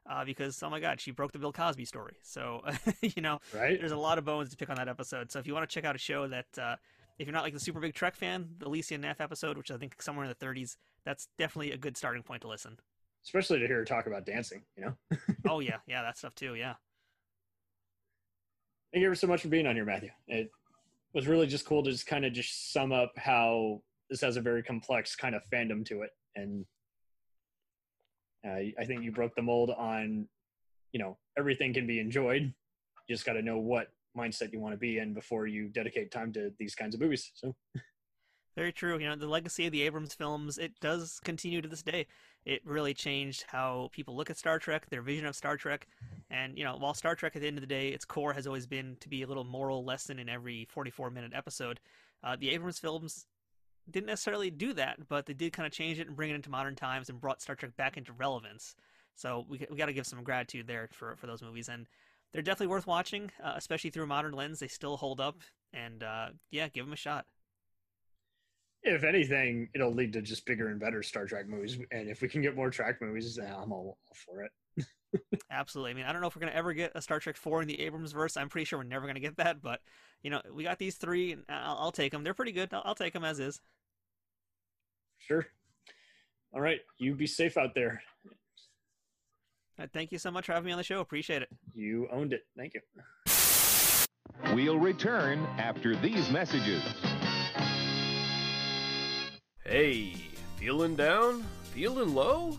Uh, because oh my God, she broke the Bill Cosby story. So you know, right? there's a lot of bones to pick on that episode. So if you want to check out a show that, uh, if you're not like the super big Trek fan, the Alicia Naff episode, which I think somewhere in the 30s, that's definitely a good starting point to listen. Especially to hear her talk about dancing, you know? oh yeah, yeah, that stuff too. Yeah. Thank you ever so much for being on here, Matthew. It was really just cool to just kind of just sum up how this has a very complex kind of fandom to it. And uh, I think you broke the mold on, you know, everything can be enjoyed. You just got to know what mindset you want to be in before you dedicate time to these kinds of movies. So, Very true. You know, the legacy of the Abrams films, it does continue to this day. It really changed how people look at Star Trek, their vision of Star Trek. And, you know, while Star Trek at the end of the day, its core has always been to be a little moral lesson in every 44 minute episode, uh, the Abrams films didn't necessarily do that, but they did kind of change it and bring it into modern times and brought Star Trek back into relevance. So we, we got to give some gratitude there for, for those movies. And they're definitely worth watching, uh, especially through a modern lens. They still hold up. And, uh, yeah, give them a shot. if anything, it'll lead to just bigger and better Star Trek movies. And if we can get more Trek movies, I'm all, all for it. Absolutely. I mean, I don't know if we're going to ever get a Star Trek 4 in the Abrams verse. I'm pretty sure we're never going to get that, but you know, we got these three, and I'll, I'll take them. They're pretty good. I'll, I'll take them as is. Sure. All right. You be safe out there. Thank you so much for having me on the show. Appreciate it. You owned it. Thank you. We'll return after these messages. Hey, feeling down? Feeling low?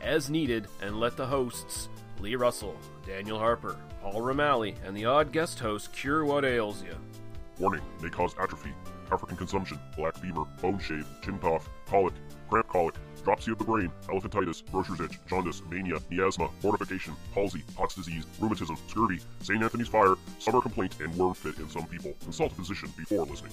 As needed and let the hosts, Lee Russell, Daniel Harper, Paul Romali, and the odd guest host cure what ails you. Warning, may cause atrophy, African consumption, black fever, bone shave, chin cough, colic, cramp colic, dropsy of the brain, elephantitis, grocer's itch, jaundice, mania, miasma, mortification, palsy, Pott's disease, rheumatism, scurvy, St. Anthony's fire, summer complaint, and worm fit in some people. Consult a physician before listening.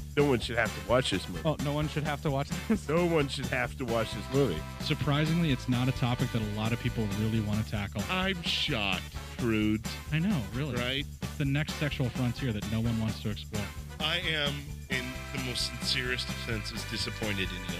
No one should have to watch this movie. Oh, no one should have to watch this. No one should have to watch this movie. Surprisingly, it's not a topic that a lot of people really want to tackle. I'm shocked, Prudes. I know, really. Right? It's the next sexual frontier that no one wants to explore. I am, in the most sincerest of senses, disappointed in you.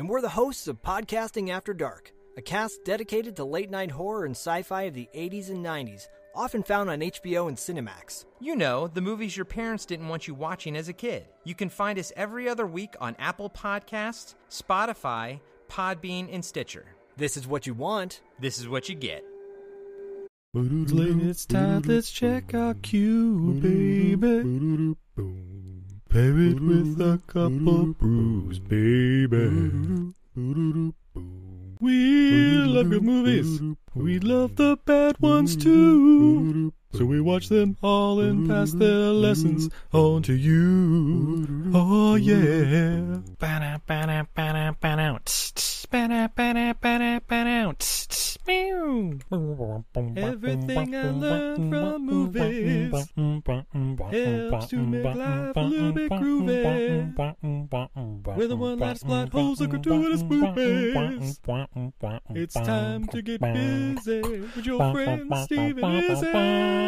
and we're the hosts of Podcasting After Dark, a cast dedicated to late night horror and sci fi of the 80s and 90s, often found on HBO and Cinemax. You know, the movies your parents didn't want you watching as a kid. You can find us every other week on Apple Podcasts, Spotify, Podbean, and Stitcher. This is what you want. This is what you get. It's time, let's check our cue, baby. Pair it with a couple brews, baby. We love good movies. We love the bad ones too. So we watch them all and pass their lessons on to you. Oh yeah. Everything I learned from movies helps to make life a little bit groovy. With a one-last plot holes of gratuitous movies. It's time to get busy with your friend Steve and Izzy.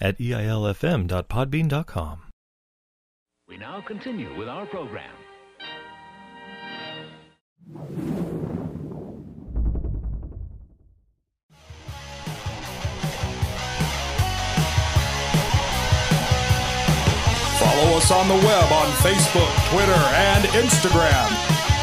At eilfm.podbean.com. We now continue with our program. Follow us on the web on Facebook, Twitter, and Instagram.